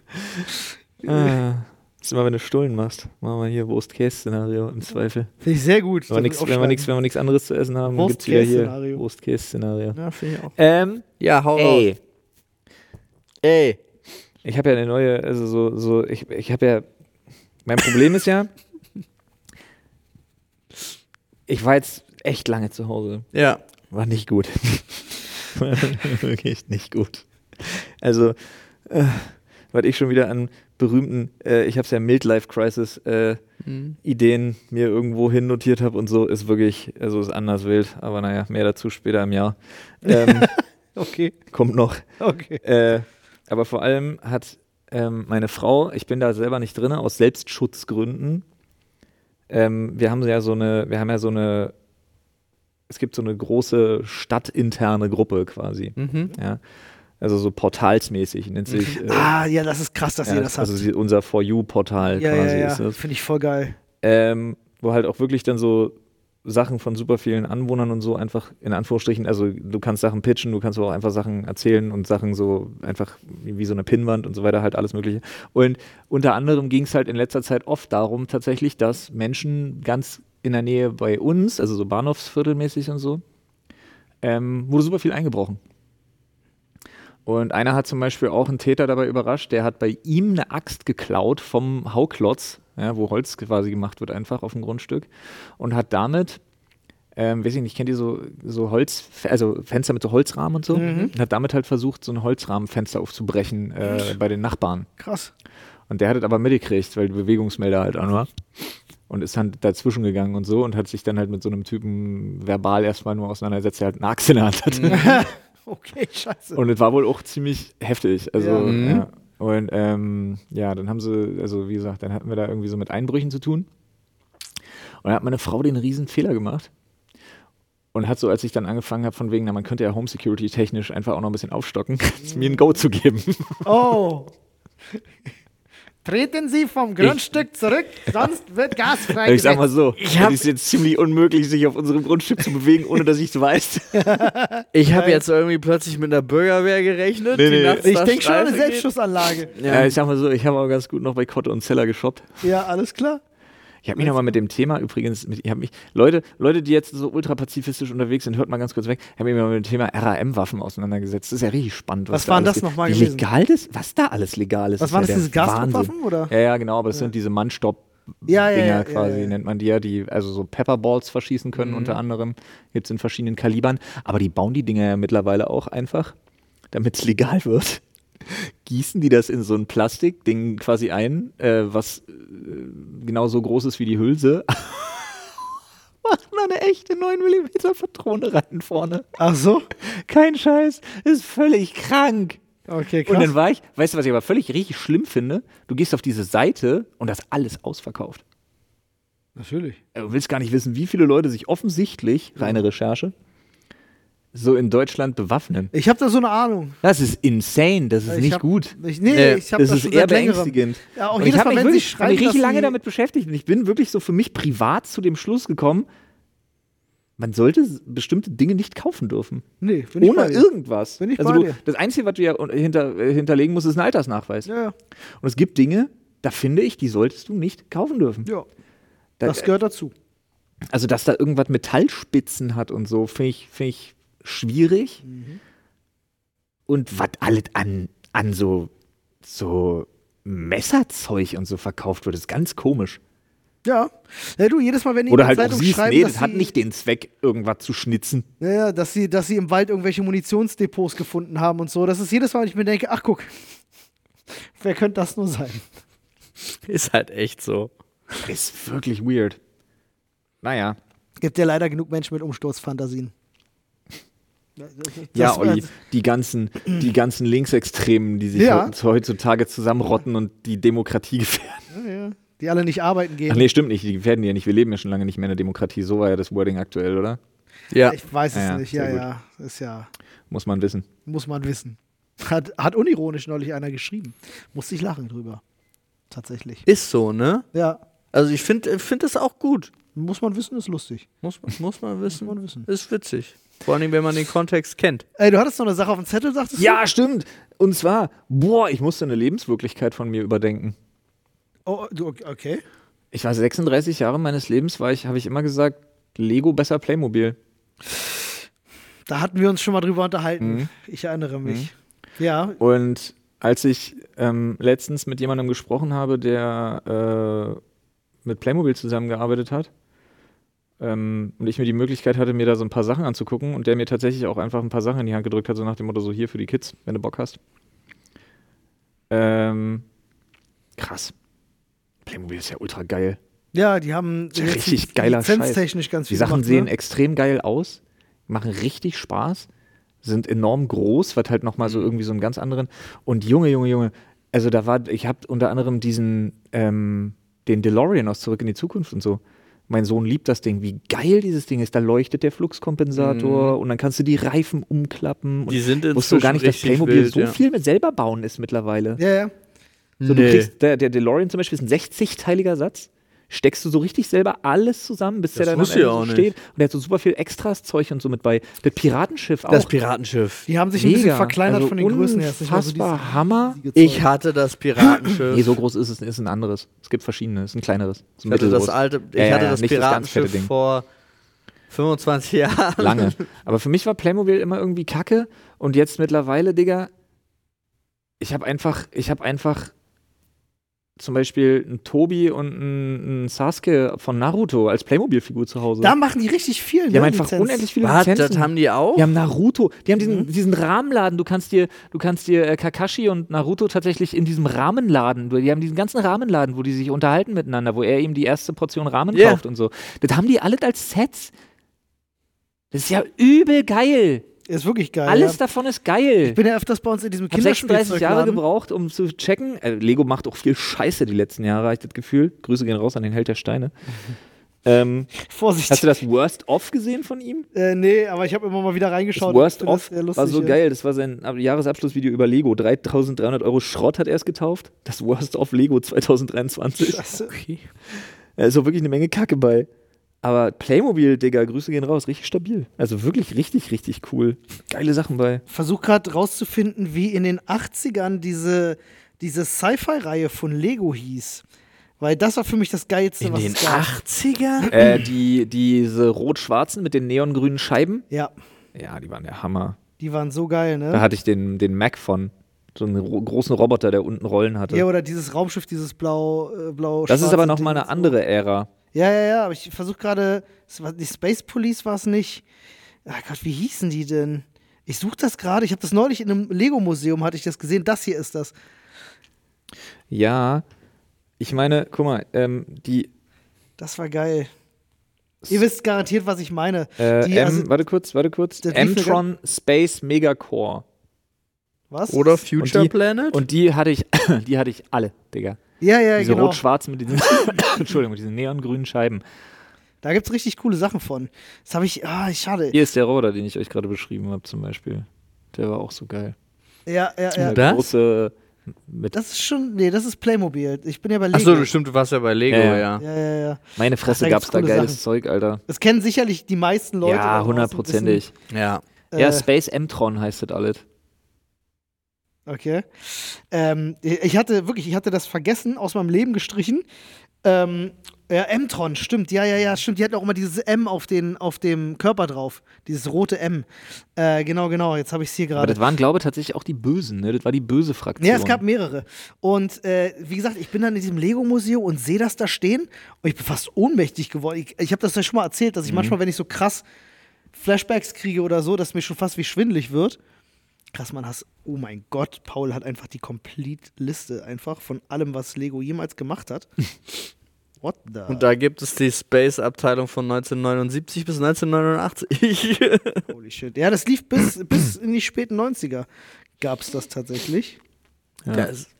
B: ah. Das ist immer, wenn du Stullen machst. Machen wir hier Worst-Case-Szenario im Zweifel.
A: Finde ich sehr gut.
B: Wenn wir nichts- anderes zu essen haben, gibt es wieder hier
A: Worst-Case-Szenario.
B: Worst-Case-Szenario.
C: Ja, finde ich auch.
B: Ähm,
C: Ja, hau raus.
B: ey,
C: Ey.
B: ich habe ja eine neue, also so, so ich, ich habe ja, mein Problem ist ja, ich war jetzt echt lange zu Hause.
C: Ja.
B: War nicht gut. Wirklich nicht gut. Also, äh, was ich schon wieder an berühmten, äh, ich habe es ja Midlife Crisis äh,
C: Mhm.
B: Ideen mir irgendwo hin notiert habe und so, ist wirklich, also ist anders wild. Aber naja, mehr dazu später im Jahr. Ähm,
A: Okay,
B: kommt noch.
A: okay.
B: Äh, aber vor allem hat ähm, meine Frau, ich bin da selber nicht drin, aus Selbstschutzgründen. Ähm, wir haben ja so eine, wir haben ja so eine, es gibt so eine große stadtinterne Gruppe quasi.
C: Mhm.
B: Ja. Also so portalsmäßig nennt sich. Äh,
A: Ah, ja, das ist krass, dass
B: ja,
A: ihr das habt.
B: also unser For You-Portal
A: ja,
B: quasi
A: ja,
B: ist
A: ja.
B: das.
A: Finde ich voll geil.
B: Ähm, wo halt auch wirklich dann so Sachen von super vielen Anwohnern und so einfach in Anführungsstrichen, also du kannst Sachen pitchen, du kannst aber auch einfach Sachen erzählen und Sachen so einfach wie, so eine Pinnwand und so weiter, halt alles Mögliche. Und unter anderem ging es halt in letzter Zeit oft darum tatsächlich, dass Menschen ganz in der Nähe bei uns, also so Bahnhofsviertelmäßig und so, ähm, wurde super viel eingebrochen. Und einer hat zum Beispiel auch einen Täter dabei überrascht, der hat bei ihm eine Axt geklaut vom Hauklotz, ja, wo Holz quasi gemacht wird, einfach auf dem Grundstück. Und hat damit, ähm, weiß ich nicht, kennt ihr so, so Holz, also Fenster mit so Holzrahmen und so? Und hat damit halt versucht, so ein Holzrahmenfenster aufzubrechen äh, bei den Nachbarn.
A: Krass.
B: Und der hat es aber mitgekriegt, weil der Bewegungsmelder halt an war. Und ist dann dazwischen gegangen und so und hat sich dann halt mit so einem Typen verbal erstmal nur auseinandergesetzt, der halt eine Axt in der Hand hatte.
A: Okay, scheiße.
B: Und es war wohl auch ziemlich heftig. Also,
A: Ja.
B: ja. Und ähm, ja, dann haben sie, also wie gesagt, dann hatten wir da irgendwie so mit Einbrüchen zu tun. Und dann hat meine Frau den riesen Fehler gemacht. Und hat so, als ich dann angefangen habe, von wegen, na, man könnte ja Home Security technisch einfach auch noch ein bisschen aufstocken, mir ein Go zu geben.
A: Oh. Treten Sie vom Grundstück zurück, sonst wird Gas freigesetzt.
B: ich sag mal so, es ist jetzt ziemlich unmöglich, sich auf unserem Grundstück zu bewegen, ohne dass ich es weiß.
C: Ich habe jetzt irgendwie plötzlich mit einer Bürgerwehr gerechnet.
B: Nee,
C: die
B: nee.
A: ich denke schon an eine. Selbstschussanlage.
B: Ja. ich sag mal so, ich habe auch ganz gut noch bei Kotte und Zeller geshoppt.
A: Ja, alles klar.
B: Ich habe mich nochmal mit dem Thema übrigens, mit, ich habe mich, Leute, Leute, die jetzt so ultrapazifistisch unterwegs sind, hört mal ganz kurz weg, ich habe mich mal mit dem Thema RAM-Waffen auseinandergesetzt. Das ist ja richtig spannend.
A: Was
B: da
A: waren
B: alles
A: das nochmal gewesen?
B: legal das, was da alles legal ist.
A: Was waren
B: ja
A: das, diese
B: der Wahnsinn.
A: Gasdruckwaffen, oder?
B: Ja, ja, genau, aber das sind diese Mannstopp.
A: Ja, ja,
B: Dinger
A: ja, ja,
B: quasi
A: ja.
B: nennt man die ja, die also so Pepperballs verschießen können unter anderem. Gibt es in verschiedenen Kalibern. Aber die bauen die Dinger ja mittlerweile auch einfach, damit es legal wird. Gießen die das in so ein Plastikding quasi ein, äh, was äh, genau so groß ist wie die Hülse. Machen da eine echte 9 mm Patrone rein vorne.
A: Ach so?
B: Kein Scheiß. Ist völlig krank.
A: Okay,
B: Und
A: krass.
B: dann war ich, weißt du, was ich aber völlig richtig schlimm finde? Du gehst auf diese Seite und das ist alles ausverkauft.
A: Natürlich.
B: Du willst gar nicht wissen, wie viele Leute sich offensichtlich, reine Recherche, so in Deutschland bewaffnen?
A: Ich habe da so eine Ahnung.
B: Das ist insane, das ist
A: Ich
B: nicht
A: hab-
B: gut.
A: Ich, nee,
C: Nee,
A: ich habe
B: das
A: das
B: ist eher beängstigend.
A: Ja, auch
B: Und ich
A: jedes
B: habe
A: Mal,
B: mich wirklich
A: schreiben,
B: mich richtig lange damit beschäftigt und ich bin wirklich so für mich privat zu dem Schluss gekommen, man sollte bestimmte Dinge nicht kaufen dürfen.
A: Nee, bin ich
B: Ohne
A: dir.
B: irgendwas.
A: Bin ich
B: also du, das Einzige, was du ja hinter, äh, hinterlegen musst, ist ein Altersnachweis.
A: Ja, ja.
B: Und es gibt Dinge, da finde ich, die solltest du nicht kaufen dürfen.
A: ja.
B: Da-
A: Das gehört dazu.
B: also, dass da irgendwas Metallspitzen hat und so, finde ich, find ich schwierig.
A: Mhm.
B: Und was alles an, an so, so Messerzeug und so verkauft wird, ist ganz komisch.
A: Ja. ja. Du, jedes Mal, wenn die
B: Oder halt
A: der
B: auch
A: Zeitung
B: siehst,
A: schreiben,
B: nee, das hat nicht den Zweck, irgendwas zu schnitzen.
A: Ja, ja, dass sie, dass sie im Wald irgendwelche Munitionsdepots gefunden haben und so. Das ist jedes Mal, wenn ich mir denke, ach guck, wer könnte das nur sein?
C: Ist halt echt so.
B: Ist wirklich weird. Naja.
A: Gibt ja leider genug Menschen mit Umsturzfantasien.
B: Ja,
A: das-
B: Olli, die ganzen, die ganzen Linksextremen, die sich
A: Ja.
B: heut- heutzutage zusammenrotten und die Demokratie gefährden.
A: Ja, ja. Die alle nicht arbeiten gehen.
B: Ach nee, stimmt nicht, die gefährden die ja nicht. Wir leben ja schon lange nicht mehr in der Demokratie. So war ja das Wording aktuell, oder?
C: Ja.
A: Ich weiß es nicht. Ja, ja. Ist ja,
B: Muss man wissen.
A: muss man wissen. Hat, hat unironisch neulich einer geschrieben. Musste ich lachen drüber. Tatsächlich.
C: Ist so, ne?
A: Ja.
C: Also ich finde find das auch gut.
A: Muss man wissen, ist lustig.
C: Muss, man- muss man wissen.
A: man wissen.
C: Ist witzig. Vor allem, wenn man den Kontext kennt.
A: Ey, du hattest noch eine Sache auf dem Zettel, sagtest
B: Ja, stimmt. Und zwar, boah, ich musste eine Lebenswirklichkeit von mir überdenken.
A: du? Oh, du, okay.
B: Ich war 36 Jahre meines Lebens, war ich, habe ich immer gesagt, Lego besser Playmobil.
A: Da hatten wir uns schon mal drüber unterhalten.
B: Mhm.
A: Ich erinnere mich. Ja,
B: Und als ich ähm, letztens mit jemandem gesprochen habe, der äh, mit Playmobil zusammengearbeitet hat, ähm, und ich mir die Möglichkeit hatte, mir da so ein paar Sachen anzugucken und der mir tatsächlich auch einfach ein paar Sachen in die Hand gedrückt hat, so nach dem Motto, so hier für die Kids, wenn du Bock hast. Ähm, krass. Playmobil ist ja ultra geil.
A: ja, die haben
B: ja richtig geiler Scheiß.
A: lizenztechnisch ganz
B: Die
A: viel
B: Sachen
A: gemacht,
B: sehen
A: ne?
B: extrem geil aus, machen richtig Spaß, sind enorm groß, was halt nochmal
A: Mhm.
B: so irgendwie so einen ganz anderen. Und Junge, Junge, Junge, also da war, ich habe unter anderem diesen, ähm, den DeLorean aus Zurück in die Zukunft und so. Mein Sohn liebt das Ding, wie geil dieses Ding ist. Da leuchtet der Fluxkompensator und dann kannst du die Reifen umklappen. Und
C: Mhm. Die sind
B: wusstest du gar nicht, dass Playmobil
C: wild,
B: so
C: ja.
B: viel mit selber bauen ist mittlerweile.
A: Ja, ja.
B: So, du
C: Nee.
B: kriegst, der, der DeLorean zum Beispiel ist ein 60-teiliger Satz. Steckst du so richtig selber alles zusammen, bis der
C: Das
B: dann am
C: wusste
B: Ende
C: ich
B: so
C: auch nicht.
B: steht. Und der hat so super viel Extras-Zeug und so mit bei. Das Piratenschiff auch.
C: Das Piratenschiff.
A: Die haben sich ein bisschen
B: Mega.
A: verkleinert
B: Also
A: von den Größen her. So
B: Unfassbar
A: dieses
B: Hammer.
A: Zeug.
C: Ich hatte das Piratenschiff.
B: Nee, so groß ist es, ist ein anderes. Es gibt verschiedene, es ist ein kleineres. Es ist ein
C: ich hatte das alte, ich
B: ja,
C: hatte das
B: das
C: Piratenschiff
B: Ding.
C: vor 25 Jahren.
B: Lange. Aber für mich war Playmobil immer irgendwie kacke. Und jetzt mittlerweile, Digga, ich habe einfach, ich habe einfach zum Beispiel einen Tobi und einen, einen Sasuke von Naruto als Playmobil-Figur zu Hause.
A: Da machen die richtig viel.
B: die
A: ne,
B: haben einfach
A: Lizenz.
B: unendlich viele
C: Was,
B: Lizenzen.
C: das haben die auch?
B: Die haben Naruto, die haben diesen,
A: Mhm.
B: diesen Rahmenladen, du kannst dir, du kannst dir äh, Kakashi und Naruto tatsächlich in diesem Rahmenladen, die haben diesen ganzen Rahmenladen, wo die sich unterhalten miteinander, wo er ihm die erste Portion Rahmen
C: Ja.
B: kauft und so. Das haben die alles als Sets. Das ist ja übel geil.
A: Ist wirklich geil.
B: Alles
A: ja.
B: davon ist geil.
A: Ich bin ja öfters bei uns in diesem
B: Ich habe 36 Jahre gebraucht, um zu checken. Äh, Lego macht auch viel Scheiße die letzten Jahre, habe ich das Gefühl. Grüße gehen raus an den Held der Steine. ähm,
A: Vorsicht.
B: hast du das Worst Off gesehen von ihm?
A: Äh, nee, aber ich habe immer mal wieder
B: Das
A: reingeschaut.
B: Worst
A: das
B: Off
A: sehr lustig,
B: war so
A: ja.
B: geil. Das war sein Ab- Jahresabschlussvideo über Lego. 3300 Euro Schrott hat er es getauft. Das Worst Off Lego 2023.
A: Scheiße.
B: Da ist auch wirklich eine Menge Kacke bei. Aber Playmobil, Digga, Grüße gehen raus. Richtig stabil. Also wirklich richtig, richtig cool. Geile Sachen bei.
A: Versuch gerade rauszufinden, wie in den 80ern diese, diese Sci-Fi-Reihe von Lego hieß. Weil das war für mich das Geilste,
C: In
A: was
C: den
A: es gab.
C: 80er?
B: Äh, die, diese rot-schwarzen mit den neongrünen Scheiben.
A: Ja,
B: Ja, die waren der Hammer.
A: die waren so geil,
B: Da
A: ne?
B: hatte ich den, den Mac von. So einen ro großen Roboter, der unten Rollen hatte.
A: Ja, oder dieses Raumschiff, dieses blau, äh, blau
B: das ist aber nochmal eine andere Ära.
A: Ja, ja, ja, aber ich versuche gerade, die Space Police war es nicht. Ach Gott, wie hießen die denn? Ich suche das gerade, ich habe das neulich in einem Lego-Museum, hatte ich das gesehen, das hier ist das.
B: Ja, ich meine, guck mal, ähm, die
A: Das war geil. Ihr wisst garantiert, was ich meine.
B: äh,
A: Die,
B: M,
A: also-
B: warte kurz, warte kurz. M-Tron Space Megacore.
A: Was?
C: Oder
B: Und
C: Future
B: die-
C: Planet?
B: Und die hatte ich, die hatte ich alle, Digga.
A: Ja, ja,
B: Diese
A: genau.
B: rot-schwarzen mit diesen, Entschuldigung, mit diesen neongrünen Scheiben.
A: Da gibt es richtig coole Sachen von. Das habe ich, ah, schade.
B: Hier ist der Roboter, den ich euch gerade beschrieben habe, zum Beispiel. Der war auch so geil.
A: Ja, ja, ja.
C: Das?
B: große mit
A: Das ist schon, nee, das ist Playmobil. Ich bin ja bei Lego.
C: Achso, stimmt, du warst ja bei Lego,
B: Ja,
C: ja.
B: ja.
A: Ja, ja.
B: Meine
A: Da
B: Fresse
A: gibt's
B: gab's da geiles
A: Sachen.
B: Zeug, Alter.
A: Das kennen sicherlich die meisten Leute. da
B: ja, hundertprozentig.
C: Ja.
A: wissen,
B: Ja,
A: äh,
B: Space M-Tron heißt das alles.
A: Okay. Ähm, ich hatte wirklich, ich hatte das vergessen, aus meinem Leben gestrichen. Ähm, ja, M-Tron, stimmt. Ja, ja, ja, stimmt. Die hatten auch immer dieses M auf, den, auf dem Körper drauf. Dieses rote M. Äh, genau, genau. Jetzt habe ich es hier
B: Aber
A: gerade.
B: das waren, glaube ich, tatsächlich auch die Bösen, ne? Das war die böse Fraktion.
A: Ja, es gab mehrere. Und äh, wie gesagt, ich bin dann in diesem Lego-Museum und sehe das da stehen und ich bin fast ohnmächtig geworden. Ich, ich habe das ja schon mal erzählt, dass ich manchmal, wenn ich so krass Flashbacks kriege oder so, dass mir schon fast wie schwindelig wird. Krass, man hast, oh mein Gott, Paul hat einfach die Complete-Liste einfach von allem, was Lego jemals gemacht hat. What the?
C: Und da gibt es die Space-Abteilung von 1979 bis 1989.
A: Holy shit. Ja, das lief bis, bis in die späten 90er. Gab es das tatsächlich.
B: Ja.
C: Da ist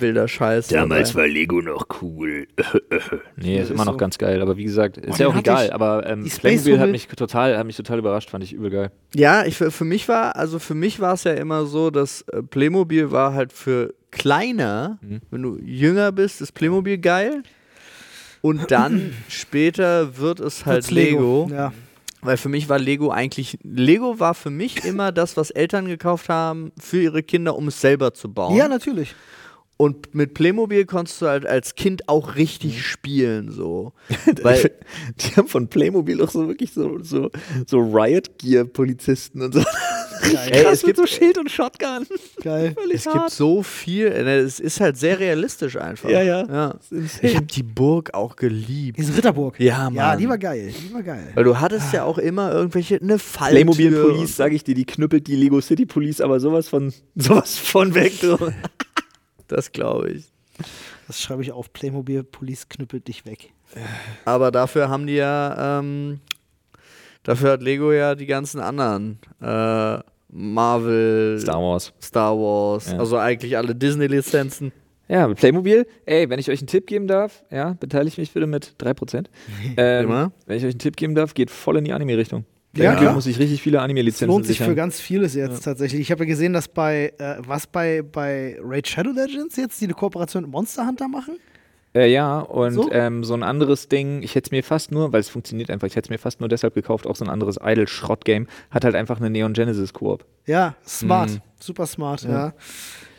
C: wilder Scheiß. dabei.
B: war Lego noch cool. nee,
A: Ja,
B: ist
A: ist
B: immer noch
A: so.
B: ganz geil. Aber wie gesagt, ist
A: Oh,
B: ja auch egal.
A: ich.
B: Aber ähm, Playmobil hat mich total, hat mich total überrascht, fand ich übel geil.
C: Ja, ich, für, mich war, also für mich war es ja immer so, dass äh, Playmobil war halt für kleiner,
B: Mhm.
C: wenn du jünger bist, ist Playmobil geil. Und dann später wird es halt
A: Wird's
C: Lego.
A: Ja.
C: Weil für mich war Lego eigentlich, Lego war für mich immer das, was Eltern gekauft haben für ihre Kinder, um es selber zu bauen.
A: ja, natürlich.
C: Und mit Playmobil konntest du halt als Kind auch richtig spielen, so. Weil,
B: die haben von Playmobil auch so wirklich so, so, so Riot-Gear-Polizisten und so.
C: Ey, es gibt-
B: so Schild und Shotgun.
A: Geil.
C: es gibt so viel, äh, es ist halt sehr realistisch einfach.
B: Ja, ja.
C: ja. Ich habe die Burg auch geliebt.
A: Diese Ritterburg.
C: Ja, Mann.
A: Ja, die war geil. Die war geil.
C: Weil du hattest ja auch immer irgendwelche, eine Falltür.
B: Playmobil Police, sage ich dir, die knüppelt die Lego City Police aber sowas von, sowas von weg.
C: Das glaube ich.
A: Das schreibe ich auf. Playmobil Police knüppelt dich weg.
C: Aber dafür haben die ja, ähm, dafür hat Lego ja die ganzen anderen äh, Marvel,
B: Star Wars.
C: Star Wars,
B: Ja.
C: also eigentlich alle Disney-Lizenzen.
B: Ja, mit Playmobil, ey, wenn ich euch einen Tipp geben darf, ja, beteilige mich bitte mit 3%. Ähm,
C: Immer.
B: Wenn ich euch einen Tipp geben darf, geht voll in die Anime-Richtung.
A: Ja, klar.
B: muss ich richtig viele
A: Das
B: Anime-Lizenzen
A: lohnt sich für
B: sichern.
A: ganz vieles jetzt tatsächlich. Ich habe ja gesehen, dass bei, äh, was bei, bei Raid Shadow Legends jetzt, die eine Kooperation mit Monster Hunter machen?
B: Äh, ja, und
A: So?
B: so? Ähm, so ein anderes Ding, ich hätte es mir fast nur, weil es funktioniert einfach, ich hätte es mir fast nur deshalb gekauft, auch so ein anderes Idle-Schrott-Game, hat halt einfach eine Neon Genesis-Koop.
A: Ja, smart.
B: Mhm.
A: Super smart, ja.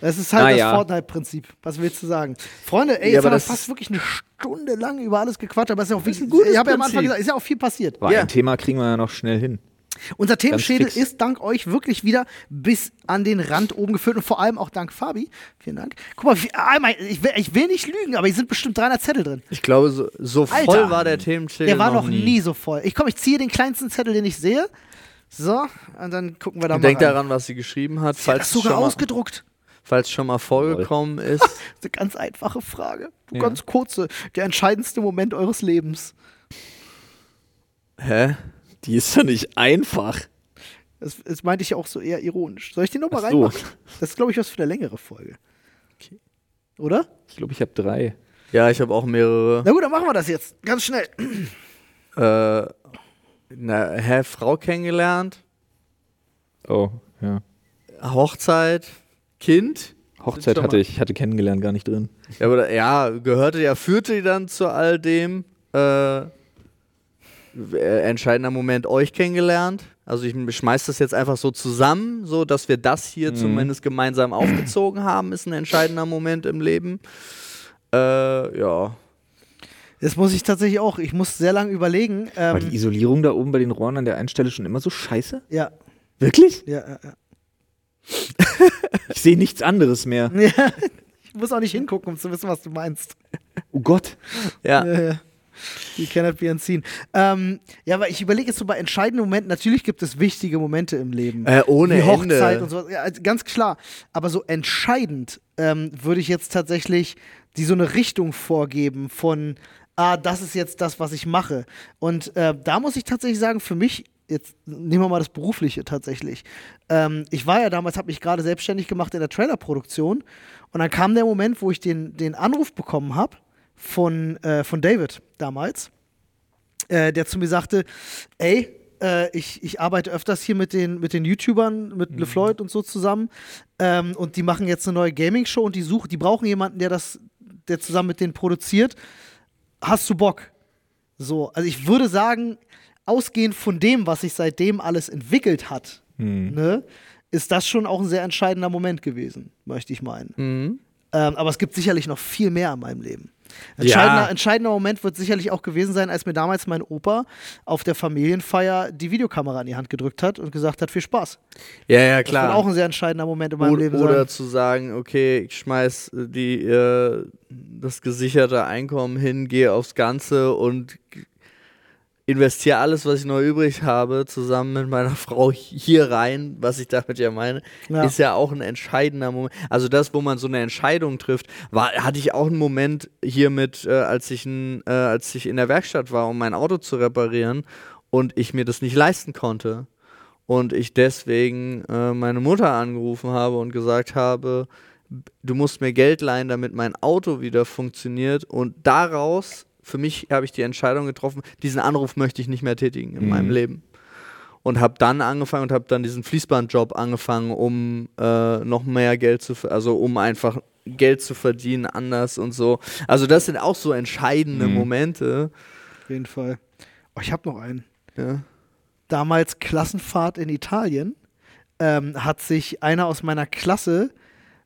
A: Es ist halt
B: Ah,
A: das
B: ja.
A: Fortnite-Prinzip. Was willst du sagen? Freunde, ey,
C: Ja,
A: jetzt haben wir fast wirklich eine Stunde lang über alles gequatscht, aber es ist ja auch wirklich,
C: ein gutes
A: ich habe ja am Anfang gesagt, ist ja auch viel passiert.
B: Aber
C: Ja.
B: ein Thema kriegen wir ja noch schnell hin.
A: Unser Themenschädel ist dank euch wirklich wieder bis an den Rand oben gefüllt und vor allem auch dank Fabi. Vielen Dank. Guck mal, wie, ah, ich, will, ich will nicht lügen, aber hier sind bestimmt 300 Zettel drin.
C: Ich glaube, so, so
A: Alter.
C: voll war der Themenschädel
A: Der war noch
C: nie.
A: nie. so voll. Ich komm, ich ziehe den kleinsten Zettel, den ich sehe. So, und dann gucken wir da mal.
C: Denk
A: rein.
C: daran, was sie geschrieben hat,
A: Sie hat
C: falls
A: das
C: es
A: sogar
C: schon, mal-
A: ausgedruckt.
C: falls schon mal vorgekommen ist.
A: Das ist eine ganz einfache Frage. Eine
B: Ja.
A: Ganz kurze. Der entscheidendste Moment eures Lebens.
C: Hä?
B: Die ist doch nicht einfach.
A: Das, das meinte ich auch so eher ironisch. Soll ich den nochmal
B: so.
A: reinmachen? Das ist, glaube ich, was für eine längere Folge. Oder?
B: Ich glaube, ich habe drei.
C: Ja, ich habe auch mehrere.
A: Na gut, dann machen wir das jetzt. Ganz schnell.
C: Äh, na, hä, Frau kennengelernt,
B: Oh, ja.
C: Hochzeit, Kind.
B: Hochzeit hatte ich, hatte kennengelernt, gar nicht drin.
C: Ja, aber, ja, gehörte ja, führte dann zu all dem. Äh, äh, entscheidender Moment euch kennengelernt. Also ich schmeiß das jetzt einfach so zusammen, so dass wir das hier
B: Mhm.
C: zumindest gemeinsam aufgezogen haben, ist ein entscheidender Moment im Leben. Äh, ja.
A: Das muss ich tatsächlich auch. Ich muss sehr lange überlegen.
B: War
A: Ähm,
B: die Isolierung da oben bei den Rohren an der einen Stelle schon immer so scheiße?
A: ja,
B: Wirklich?
A: ja, ja, ja.
B: Ich sehe nichts anderes mehr.
A: ja. Ich muss auch nicht hingucken, um zu wissen, was du meinst.
B: Oh Gott.
C: Ja.
A: Ja, ja. You cannot be unseen. Ähm, ja, aber ich überlege jetzt so bei entscheidenden Momenten, natürlich gibt es wichtige Momente im Leben.
C: Äh, ohne
A: wie Hochzeit
C: Ende.
A: und so. Ja, also ganz klar. Aber so entscheidend ähm, würde ich jetzt tatsächlich die so eine Richtung vorgeben von, ah, das ist jetzt das, was ich mache. Und äh, da muss ich tatsächlich sagen, für mich, jetzt nehmen wir mal das Berufliche tatsächlich. Ähm, ich war ja damals, habe mich gerade selbstständig gemacht in der Trailerproduktion. Und dann kam der Moment, wo ich den, den Anruf bekommen habe von, äh, von David damals. äh, der zu mir sagte, ey, äh, ich, ich arbeite öfters hier mit den, mit den YouTubern, mit LeFloid und so zusammen. Ähm, und die machen jetzt eine neue Gaming-Show und die suchen, die brauchen jemanden, der das, der zusammen mit denen produziert. Hast du Bock? So, also ich würde sagen, ausgehend von dem, was sich seitdem alles entwickelt hat, ne, ist das schon auch ein sehr entscheidender Moment gewesen, möchte ich meinen.
C: Mhm.
A: Ähm, aber es gibt sicherlich noch viel mehr in meinem Leben. Entscheidender,
C: Ja.
A: entscheidender Moment wird sicherlich auch gewesen sein, als mir damals mein Opa auf der Familienfeier die Videokamera in die Hand gedrückt hat und gesagt hat, viel Spaß.
C: Ja, ja,
A: Das
C: klar.
A: wird auch ein sehr entscheidender Moment in meinem
C: Oder,
A: Leben
C: oder
A: sein.
C: zu sagen, okay, ich schmeiß äh, die, äh, das gesicherte Einkommen hin, gehe aufs Ganze und investiere alles, was ich noch übrig habe, zusammen mit meiner Frau hier rein, was ich damit ja meine,
A: Ja.
C: ist ja auch ein entscheidender Moment. Also das, wo man so eine Entscheidung trifft, war, hatte ich auch einen Moment hier mit, äh, als, ich n, äh, als ich in der Werkstatt war, um mein Auto zu reparieren und ich mir das nicht leisten konnte und ich deswegen äh, meine Mutter angerufen habe und gesagt habe, du musst mir Geld leihen, damit mein Auto wieder funktioniert und daraus, für mich habe ich die Entscheidung getroffen, diesen Anruf möchte ich nicht mehr tätigen in
E: Mhm.
C: meinem Leben. Und habe dann angefangen und habe dann diesen Fließbandjob angefangen, um äh, noch mehr Geld zu, also um einfach Geld zu verdienen anders und so. Also das sind auch so entscheidende
E: Mhm.
C: Momente.
A: Auf jeden Fall. Oh, ich habe noch einen.
C: Ja.
A: Damals Klassenfahrt in Italien ähm, hat sich einer aus meiner Klasse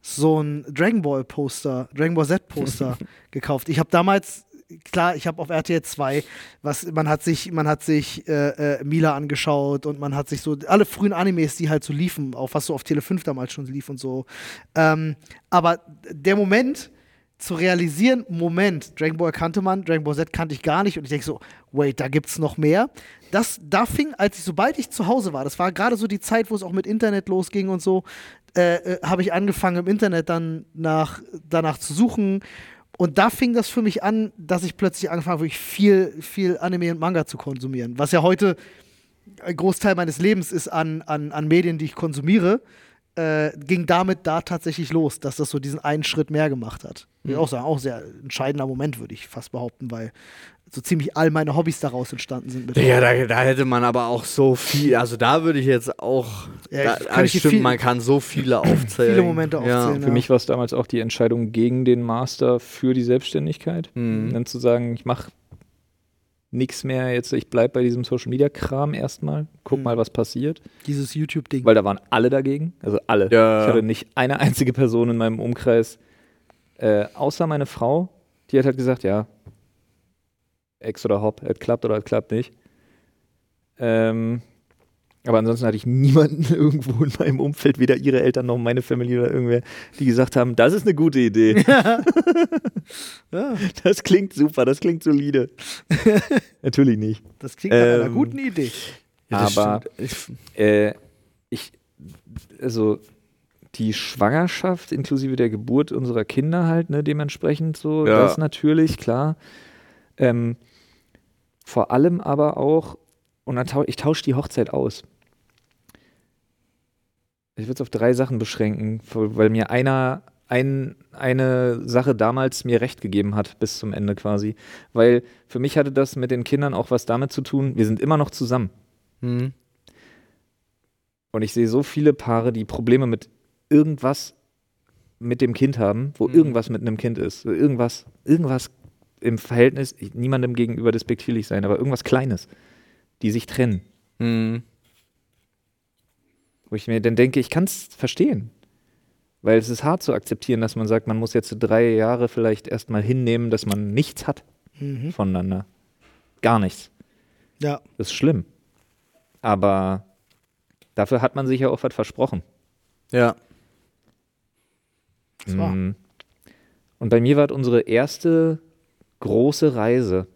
A: so ein Dragon Ball Poster, Dragon Ball Z Poster gekauft. Ich habe damals klar, ich habe auf RTL 2, was man hat sich man hat sich äh, äh, Mila angeschaut und man hat sich so alle frühen Animes, die halt so liefen, auch was so auf Tele 5 damals schon lief und so. Ähm, aber der Moment zu realisieren, Moment, Dragon Ball kannte man, Dragon Ball Z kannte ich gar nicht und ich denke so, wait, da gibt's noch mehr. Das, da fing, als ich, sobald ich zu Hause war, das war gerade so die Zeit, wo es auch mit Internet losging und so, äh, äh, habe ich angefangen im Internet dann nach, danach zu suchen und da fing das für mich an, dass ich plötzlich angefangen habe, wirklich viel, viel Anime und Manga zu konsumieren, was ja heute ein Großteil meines Lebens ist an, an, an Medien, die ich konsumiere, äh, ging damit da tatsächlich los, dass das so diesen einen Schritt mehr gemacht hat. Würde ich auch sagen, auch sehr entscheidender Moment, würde ich fast behaupten, weil so ziemlich all meine Hobbys daraus entstanden sind.
C: Ja, da, da hätte man aber auch so viel, also da würde ich jetzt auch,
A: Ja,
C: da,
A: ich- kann
C: also
A: ich dir
C: stimmt,
A: viel-
C: man kann so viele aufzählen.
A: viele Momente
C: ja.
A: aufzählen,
B: Für
A: Ja.
B: mich war es damals auch die Entscheidung gegen den Master für die Selbstständigkeit.
C: Mhm.
B: Dann zu sagen, ich mache nichts mehr jetzt, ich bleibe bei diesem Social Media Kram erstmal, guck
A: Mhm.
B: mal, was passiert.
A: Dieses YouTube-Ding.
B: Weil da waren alle dagegen, also alle.
C: Ja.
B: Ich hatte nicht eine einzige Person in meinem Umkreis, äh, außer meine Frau, die hat halt gesagt, ja, Ex oder Hop, es klappt oder es klappt nicht. Ähm, aber ansonsten hatte ich niemanden irgendwo in meinem Umfeld, weder ihre Eltern noch meine Familie oder irgendwer, die gesagt haben, das ist eine gute Idee.
A: ja,
B: Das klingt super, das klingt solide. Natürlich nicht.
A: das klingt nach einer
B: Ähm,
A: guten Idee.
C: Ja,
B: aber.
C: Ich,
B: äh, ich, also die Schwangerschaft inklusive der Geburt unserer Kinder halt, ne, dementsprechend so,
C: Ja.
B: das natürlich, klar. Ähm, vor allem aber auch, und dann tau ich tausche die Hochzeit aus. Ich würde es auf drei Sachen beschränken, weil mir einer ein, eine Sache damals mir recht gegeben hat, bis zum Ende quasi. Weil für mich hatte das mit den Kindern auch was damit zu tun, wir sind immer noch zusammen.
C: hm.
B: Und ich sehe so viele Paare, die Probleme mit irgendwas mit dem Kind haben, wo
C: Mhm.
B: irgendwas mit einem Kind ist. Irgendwas, irgendwas im Verhältnis, niemandem gegenüber despektierlich sein, aber irgendwas Kleines, die sich trennen.
C: Hm.
B: Wo ich mir dann denke, ich kann es verstehen. Weil es ist hart zu akzeptieren, dass man sagt, man muss jetzt drei Jahre vielleicht erstmal hinnehmen, dass man nichts hat
A: Mhm.
B: voneinander. Gar nichts.
A: Ja,
B: Das ist schlimm. Aber dafür hat man sich ja auch was versprochen.
C: Ja.
A: das war.
B: Mhm. Und bei mir war es unsere erste große Reise,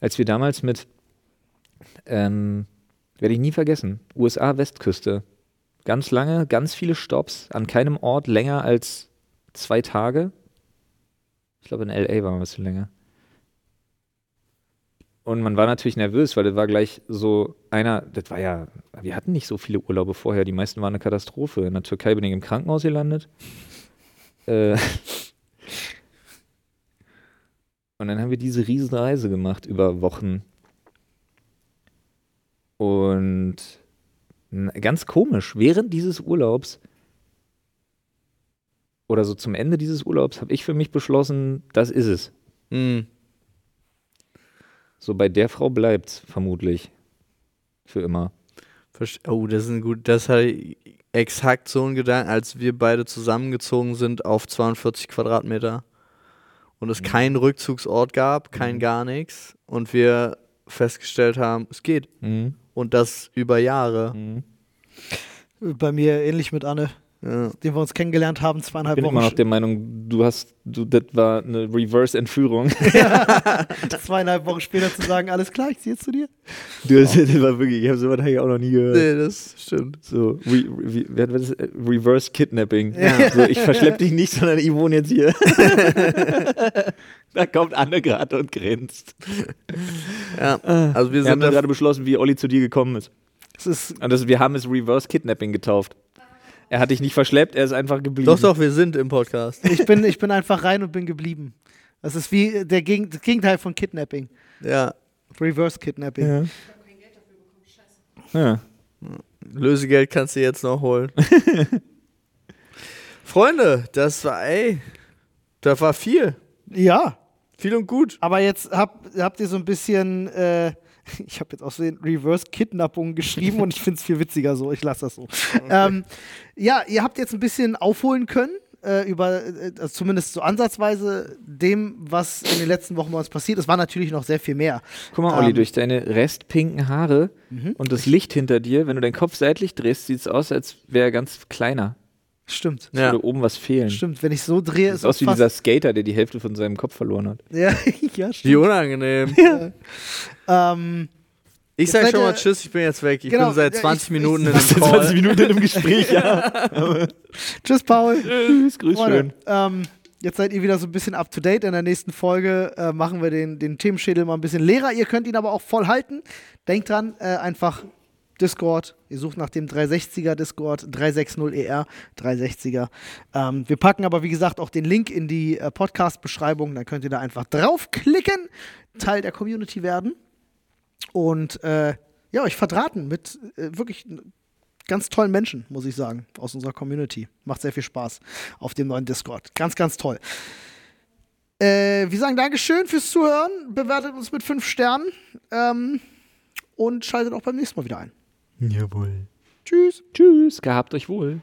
B: als wir damals mit, ähm, werde ich nie vergessen, USA-Westküste. Ganz lange, ganz viele Stops, an keinem Ort länger als zwei Tage. Ich glaube, in LA wir ein bisschen länger. Und man war natürlich nervös, weil das war gleich so einer, das war ja, wir hatten nicht so viele Urlaube vorher, die meisten waren eine Katastrophe. In der Türkei bin ich im Krankenhaus gelandet. Äh, und dann haben wir diese riesen Reise gemacht über Wochen. Und ganz komisch, während dieses Urlaubs oder so zum Ende dieses Urlaubs habe ich für mich beschlossen, das ist es.
C: Hm.
B: So bei der Frau bleibt's vermutlich. Für immer.
C: Oh, das ist ein gut. Das ich exakt so ein Gedanken, als wir beide zusammengezogen sind auf 42 Quadratmeter und es keinen Rückzugsort gab, kein gar nichts und wir festgestellt haben, es geht
B: Mhm.
C: und das über Jahre.
B: Mhm.
A: Bei mir ähnlich mit Anne,
C: Ja.
A: den wir uns kennengelernt haben,
B: Ich
A: zweieinhalb
B: bin
A: Wochen.
B: immer noch der Meinung, du hast, du, das war eine Reverse-Entführung.
A: zweieinhalb Wochen später zu sagen, alles klar, ich ziehe jetzt zu dir.
B: Du, das war wirklich, ich habe sowas eigentlich auch noch nie gehört.
C: Nee, das stimmt.
B: So, re, re, wer- äh, Reverse Kidnapping.
C: Ja.
B: So, ich verschlepp dich nicht, sondern ich wohne jetzt hier. da kommt Anne gerade und grinst.
C: Ja, also wir
B: Wir haben gerade beschlossen, wie Olli zu dir gekommen ist.
A: Es ist,
B: Und das, wir haben es Reverse Kidnapping getauft. Er hat dich nicht verschleppt, er ist einfach geblieben.
C: Doch, doch, wir sind im Podcast.
A: ich, bin, ich bin einfach rein und bin geblieben. Das ist wie der Gegen, das Gegenteil von Kidnapping.
C: Ja.
A: Reverse Kidnapping.
B: Ja. Ja.
C: Lösegeld kannst du jetzt noch holen. Freunde, das war, ey, das war viel.
A: Ja,
C: Viel und gut.
A: aber jetzt habt, habt ihr so ein bisschen, äh, ich habe jetzt aus den Reverse Kidnappung geschrieben und ich finde es viel witziger so. Ich lasse das so. Ähm, ja, ihr habt jetzt ein bisschen aufholen können. Äh, über äh, also zumindest so ansatzweise dem, was in den letzten Wochen bei uns passiert ist, war natürlich noch sehr viel mehr.
B: Guck mal, Olli,
A: Ähm.
B: durch deine restpinken Haare und das Licht hinter dir, wenn du deinen Kopf seitlich drehst, sieht es aus, als wäre er ganz kleiner.
A: Stimmt.
B: Als
C: Ja.
B: würde oben was fehlen.
A: Stimmt, wenn ich so drehe,
B: Sieht
A: ist
B: aus
A: es
B: wie
A: fast,
B: dieser Skater, der die Hälfte von seinem Kopf verloren hat.
A: Ja, ja,
C: Wie
A: stimmt.
C: unangenehm.
A: Ähm,
C: Ich sag
A: seid
C: schon mal Tschüss, ich bin jetzt weg. Ich
A: Genau,
C: bin seit
A: ja,
C: 20
A: ich-
C: Minuten
A: ich-
C: in einem Call.
B: Minuten im Gespräch, ja.
A: tschüss, Paul.
B: Tschüss, grüß
A: Freunde,
B: schön.
A: ähm, jetzt seid ihr wieder so ein bisschen up to date. In der nächsten Folge äh, machen wir den, den Themenschädel mal ein bisschen leerer. Ihr könnt ihn aber auch voll halten. Denkt dran, äh, einfach Discord. Ihr sucht nach dem 360er Discord, 360ER, 360er. Ähm, wir packen aber, wie gesagt, auch den Link in die äh, Podcast-Beschreibung. Dann könnt ihr da einfach draufklicken, Teil der Community werden und äh, ja, euch verdrahten mit äh, wirklich ganz tollen Menschen, muss ich sagen, aus unserer Community. Macht sehr viel Spaß auf dem neuen Discord. Ganz, ganz toll. Äh, wir sagen Dankeschön fürs Zuhören. Bewertet uns mit fünf Sternen. Ähm, und schaltet auch beim nächsten Mal wieder ein.
B: Jawohl.
A: Tschüss.
B: Tschüss, gehabt euch wohl.